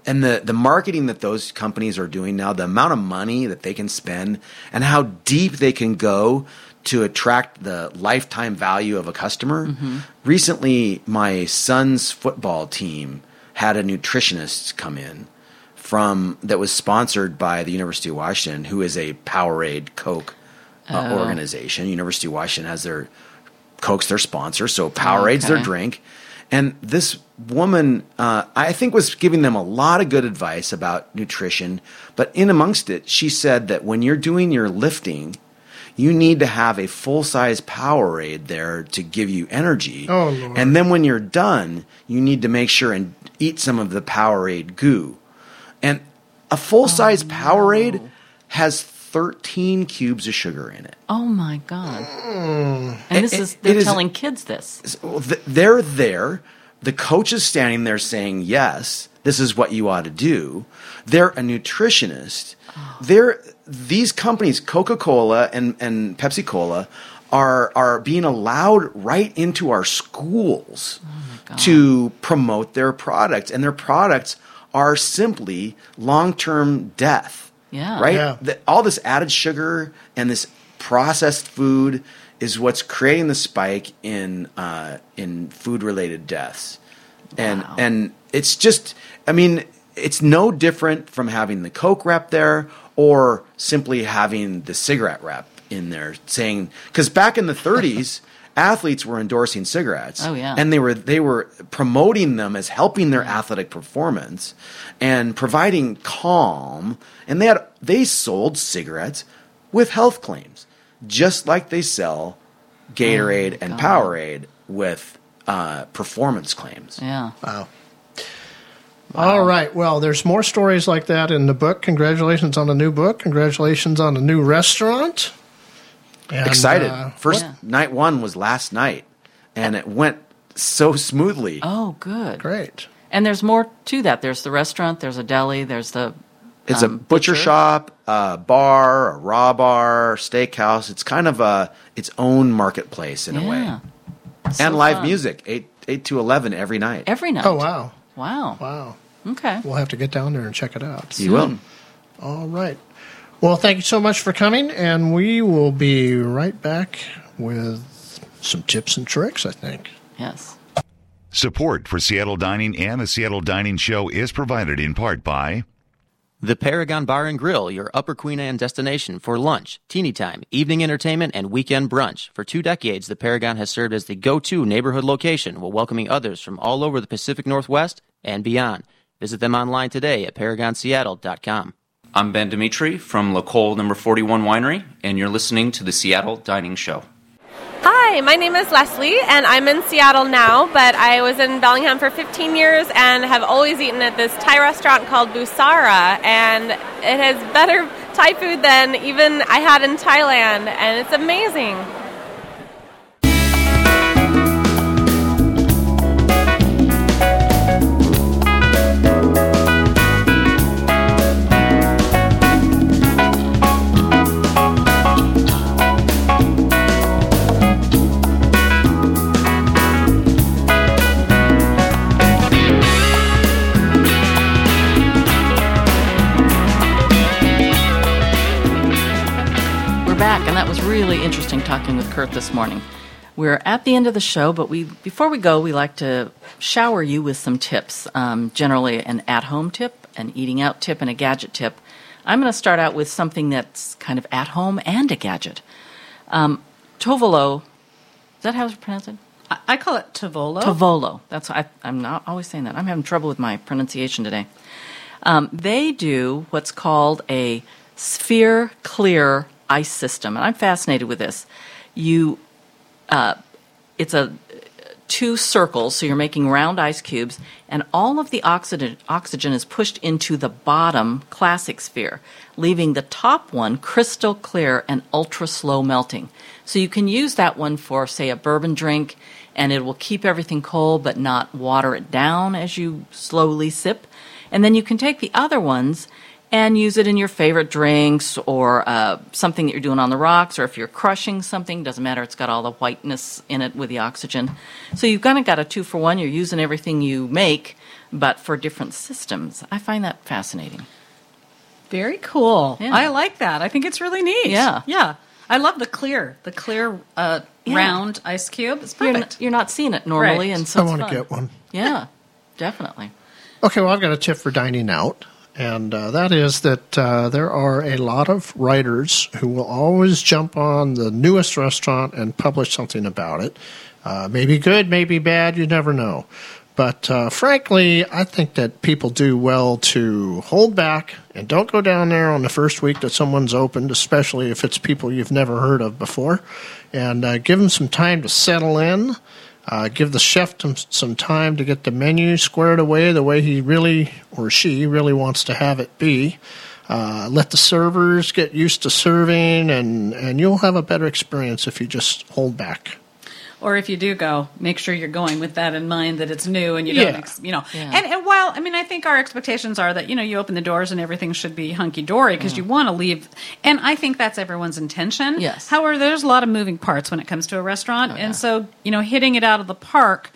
and the the marketing that those companies are doing now, the amount of money that they can spend, and how deep they can go to attract the lifetime value of a customer. Mm-hmm. Recently, my son's football team had a nutritionist come in from that was sponsored by the University of Washington, who is a Powerade Coke uh, Oh. organization. University of Washington has their Coke's their sponsor, so Powerade's their Okay. drink. And this woman, uh, I think, was giving them a lot of good advice about nutrition. But in amongst it, she said that when you're doing your lifting, you need to have a full size Powerade there to give you energy. Oh, Lord. And then when you're done, you need to make sure and eat some of the Powerade goo. And a full size Powerade has 13 cubes of sugar in it. oh my god! Mm. And this it, is, they're is- telling kids this. They're there. The coach is standing there saying, "Yes, this is what you ought to do." They're a nutritionist. They're these companies, Coca Cola and and Pepsi Cola, are are being allowed right into our schools to promote their products, and their products are simply long term death. Yeah. Right. Yeah. The- all this added sugar and this processed food is what's creating the spike in uh, in food related deaths, and and it's just I mean it's no different from having the Coke wrap there or simply having the cigarette wrap in there saying because back in the 30s athletes were endorsing cigarettes. Oh, yeah. and they were they were promoting them as helping their athletic performance and providing calm. And they had they sold cigarettes with health claims, just like they sell Gatorade Oh, and God. Powerade with uh, performance claims. Yeah. Wow. All right. Well, there's more stories like that in the book. Congratulations on the new book. Congratulations on the new restaurant. And, Excited. uh, First Yeah. night one was last night, and it went so smoothly. Oh, good. Great. And there's more to that. There's the restaurant. There's a deli. There's the. It's um, a butcher, shop, a bar, a raw bar, steakhouse. It's kind of a its own marketplace in a way, Yeah. and live fun. music eight eight to eleven every night. Every night. Oh, wow. Wow. Wow. Okay. We'll have to get down there and check it out. You will. All right. Well, thank you so much for coming, and we will be right back with some tips and tricks, I think. Yes. Support for Seattle Dining and the Seattle Dining Show is provided in part by The Paragon Bar and Grill, your Upper Queen Anne destination for lunch, teeny time, evening entertainment, and weekend brunch. For two decades, the Paragon has served as the go-to neighborhood location while welcoming others from all over the Pacific Northwest and beyond. Visit them online today at paragonseattle.com. I'm Ben Dimitri from L'Ecole Number 41 Winery, and you're listening to the Seattle Dining Show. Hi, my name is Leslie, and I'm in Seattle now, but I was in Bellingham for 15 years and have always eaten at this Thai restaurant called Busara, and it has better Thai food than even I had in Thailand, and it's amazing. That was really interesting talking with Kurt this morning. We're at the end of the show, but we before we go, we like to shower you with some tips. Um, generally, an at-home tip, an eating-out tip, and a gadget tip. I'm going to start out with something that's kind of at home and a gadget. Um, Tovolo, is that how it's pronounced? I, I call it Tovolo. Tovolo. That's I, I'm not always saying that. I'm having trouble with my pronunciation today. Um, they do what's called a sphere clear ice system, and I'm fascinated with this. You, uh, it's a two circles, so you're making round ice cubes, and all of the oxygen oxygen is pushed into the bottom classic sphere, leaving the top one crystal clear and ultra slow melting. So you can use that one for, say, a bourbon drink, and it will keep everything cold but not water it down as you slowly sip. And then you can take the other ones and use it in your favorite drinks or uh, something that you're doing on the rocks, or if you're crushing something, doesn't matter, it's got all the whiteness in it with the oxygen. So you've kind of got a two for one. You're using everything you make, but for different systems. I find that fascinating. Very cool. Yeah. I like that. I think it's really neat. Yeah. Yeah. I love the clear, the clear uh, Yeah. round ice cube. It's You're, perfect. n- you're not seeing it normally, Right. and so I want to get one. Yeah, definitely. Okay, well, I've got a tip for dining out, and uh, that is that uh, there are a lot of writers who will always jump on the newest restaurant and publish something about it. Uh, maybe good, maybe bad, you never know. But uh, frankly, I think that people do well to hold back and don't go down there on the first week that someone's opened, especially if it's people you've never heard of before, and uh, give them some time to settle in. Uh, give the chef some, time to get the menu squared away the way he really or she really wants to have it be. Uh, let the servers get used to serving, and, and you'll have a better experience if you just hold back. Or if you do go, make sure you're going with that in mind that it's new and you don't, ex- you know. Yeah. And, and while I mean, I think our expectations are that you know you open the doors and everything should be hunky dory because you want to leave, and I think that's everyone's intention. Yes. However, there's a lot of moving parts when it comes to a restaurant, and so you know, hitting it out of the park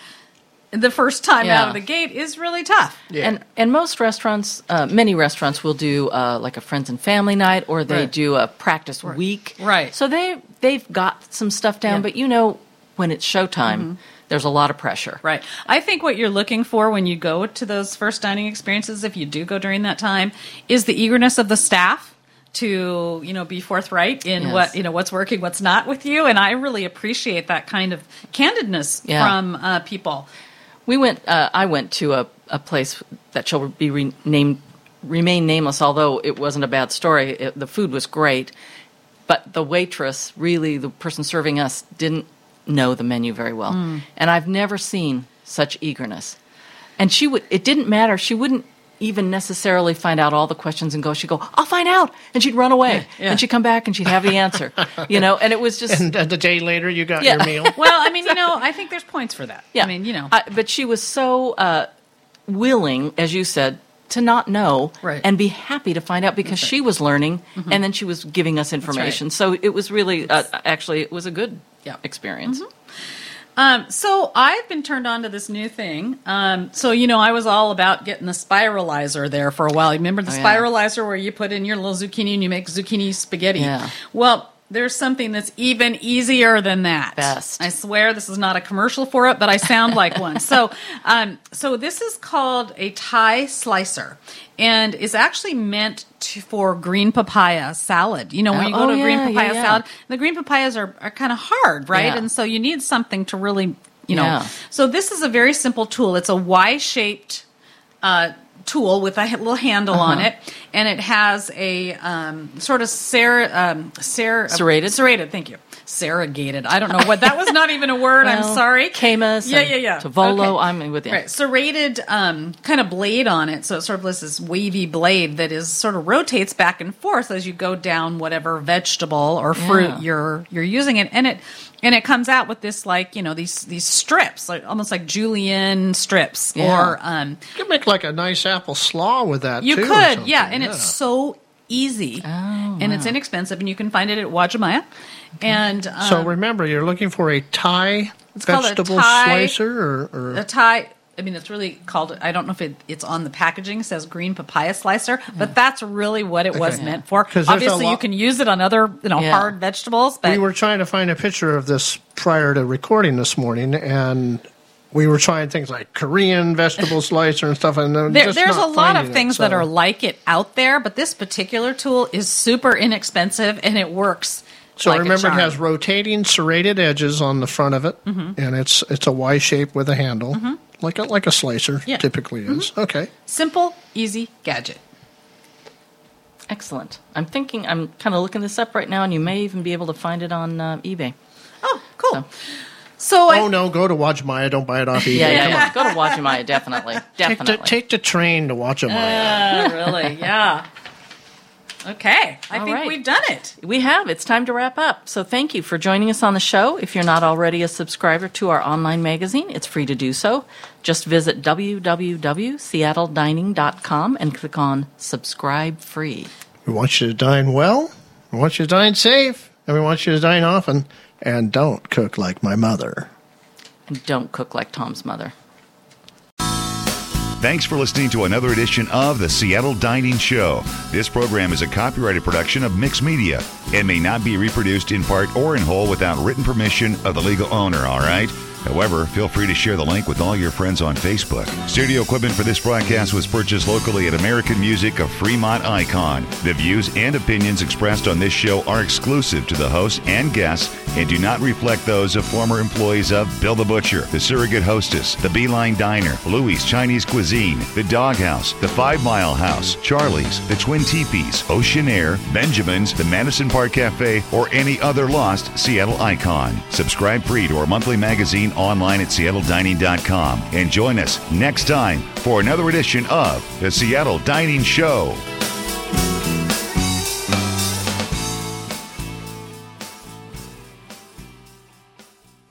the first time Yeah. out of the gate is really tough. Yeah. And and most restaurants, uh, many restaurants will do uh, like a friends and family night, or they Right. do a practice week. Right. So they they've got some stuff down, Yeah. but you know when it's showtime, Mhm. there's a lot of pressure. Right. I think what you're looking for when you go to those first dining experiences, if you do go during that time, is the eagerness of the staff to you know be forthright in Yes. what you know what's working, what's not with you, and I really appreciate that kind of candidness Yeah. from uh, people. We went. Uh, I went to a, a place that shall be renamed, remain nameless. Although it wasn't a bad story, it, the food was great, but the waitress, really, the person serving us, didn't know the menu very well, Mm. and I've never seen such eagerness. And she would. It didn't matter. She wouldn't even necessarily find out all the questions and go. She'd go, "I'll find out," and she'd run away, Yeah. and she'd come back and she'd have the answer. you know, and it was just. And uh, the day later, you got Yeah. your meal. well, I mean, you know, I think there's points for that. Yeah. I mean, you know, I, but she was so uh, willing, as you said, to not know Right. and be happy to find out because she was learning Mhm. and then she was giving us information. So it was really, uh, actually, it was a good experience. Um, so I've been turned on to this new thing. Um, so you know, I was all about getting the spiralizer there for a while. Remember the Oh, yeah. spiralizer where you put in your little zucchini and you make zucchini spaghetti? Yeah. Well, there's something that's even easier than that. Best. I swear this is not a commercial for it, but I sound like one. So, um, so this is called a Thai slicer, and is actually meant to, for green papaya salad. You know, when you go to oh, a green papaya yeah, yeah. salad, the green papayas are, are kind of hard, right? Yeah. And so you need something to really, you know. Yeah. So this is a very simple tool. It's a Y-shaped uh, tool with a little handle on Uh-huh. it, and it has a um, sort of ser- um, ser- Serrated? serrated. Thank you. Serrated. I don't know what that was. Not even a word. I'm sorry. Camus Yeah, yeah, yeah. Tavolo, Okay. I'm with you. Right, serrated um, kind of blade on it, so it sort of has this wavy blade that is sort of rotates back and forth as you go down whatever vegetable or fruit Yeah. you're you're using it, and it and it comes out with this like you know these these strips, like almost like julienne strips, Yeah. or um, You could make like a nice apple slaw with that. you too, could, yeah, and it's so easy, and it's inexpensive, and you can find it at Uwajimaya, and um, so remember, you're looking for a Thai It's called a vegetable Thai- slicer, or, or a Thai. I mean, it's really called. I don't know if it, it's on the packaging. It says green papaya slicer, but that's really what it was Okay. meant for. 'Cause there's a Obviously, you can use it on other, you know, Yeah. hard vegetables. But we were trying to find a picture of this prior to recording this morning, and we were trying things like Korean vegetable slicer and stuff. And then there, just there's a lot of finding it, things that are like it out there, but this particular tool is super inexpensive and it works. So like a remember, it has rotating serrated edges on the front of it, Mhm. and it's it's a Y shape with a handle, Mhm. like a like a slicer Yeah. typically is. Okay. simple, easy gadget. Excellent. I'm thinking, I'm kind of looking this up right now, and you may even be able to find it on uh, eBay. Oh, cool. So, oh no, go to watch Uwajimaya. Don't buy it off eBay. Yeah, yeah, Come yeah. on. Go to Uwajimaya, definitely. Take Definitely. the, take the train to Uwajimaya. Uh, really? Yeah. Okay, I All think right. we've done it. We have. It's time to wrap up. So thank you for joining us on the show. If you're not already a subscriber to our online magazine, it's free to do so. Just visit www.seattledining.com and click on subscribe free. We want you to dine well. We want you to dine safe, and we want you to dine often. And don't cook like my mother. And don't cook like Tom's mother. Thanks for listening to another edition of the Seattle Dining Show. This program is a copyrighted production of Mix Media and may not be reproduced in part or in whole without written permission of the legal owner, all right? However, feel free to share the link with all your friends on Facebook. Studio equipment for this broadcast was purchased locally at American Music of Fremont Icon. The views and opinions expressed on this show are exclusive to the host and guests and do not reflect those of former employees of Bill the Butcher, the Surrogate Hostess, the Beeline Diner, Louis Chinese Cuisine, the Doghouse, the Five Mile House, Charlie's, the Twin Teepees, Ocean Air, Benjamin's, the Madison Park Cafe, or any other lost Seattle icon. Subscribe free to our monthly magazine online at seattledining.com and join us next time for another edition of the Seattle Dining Show.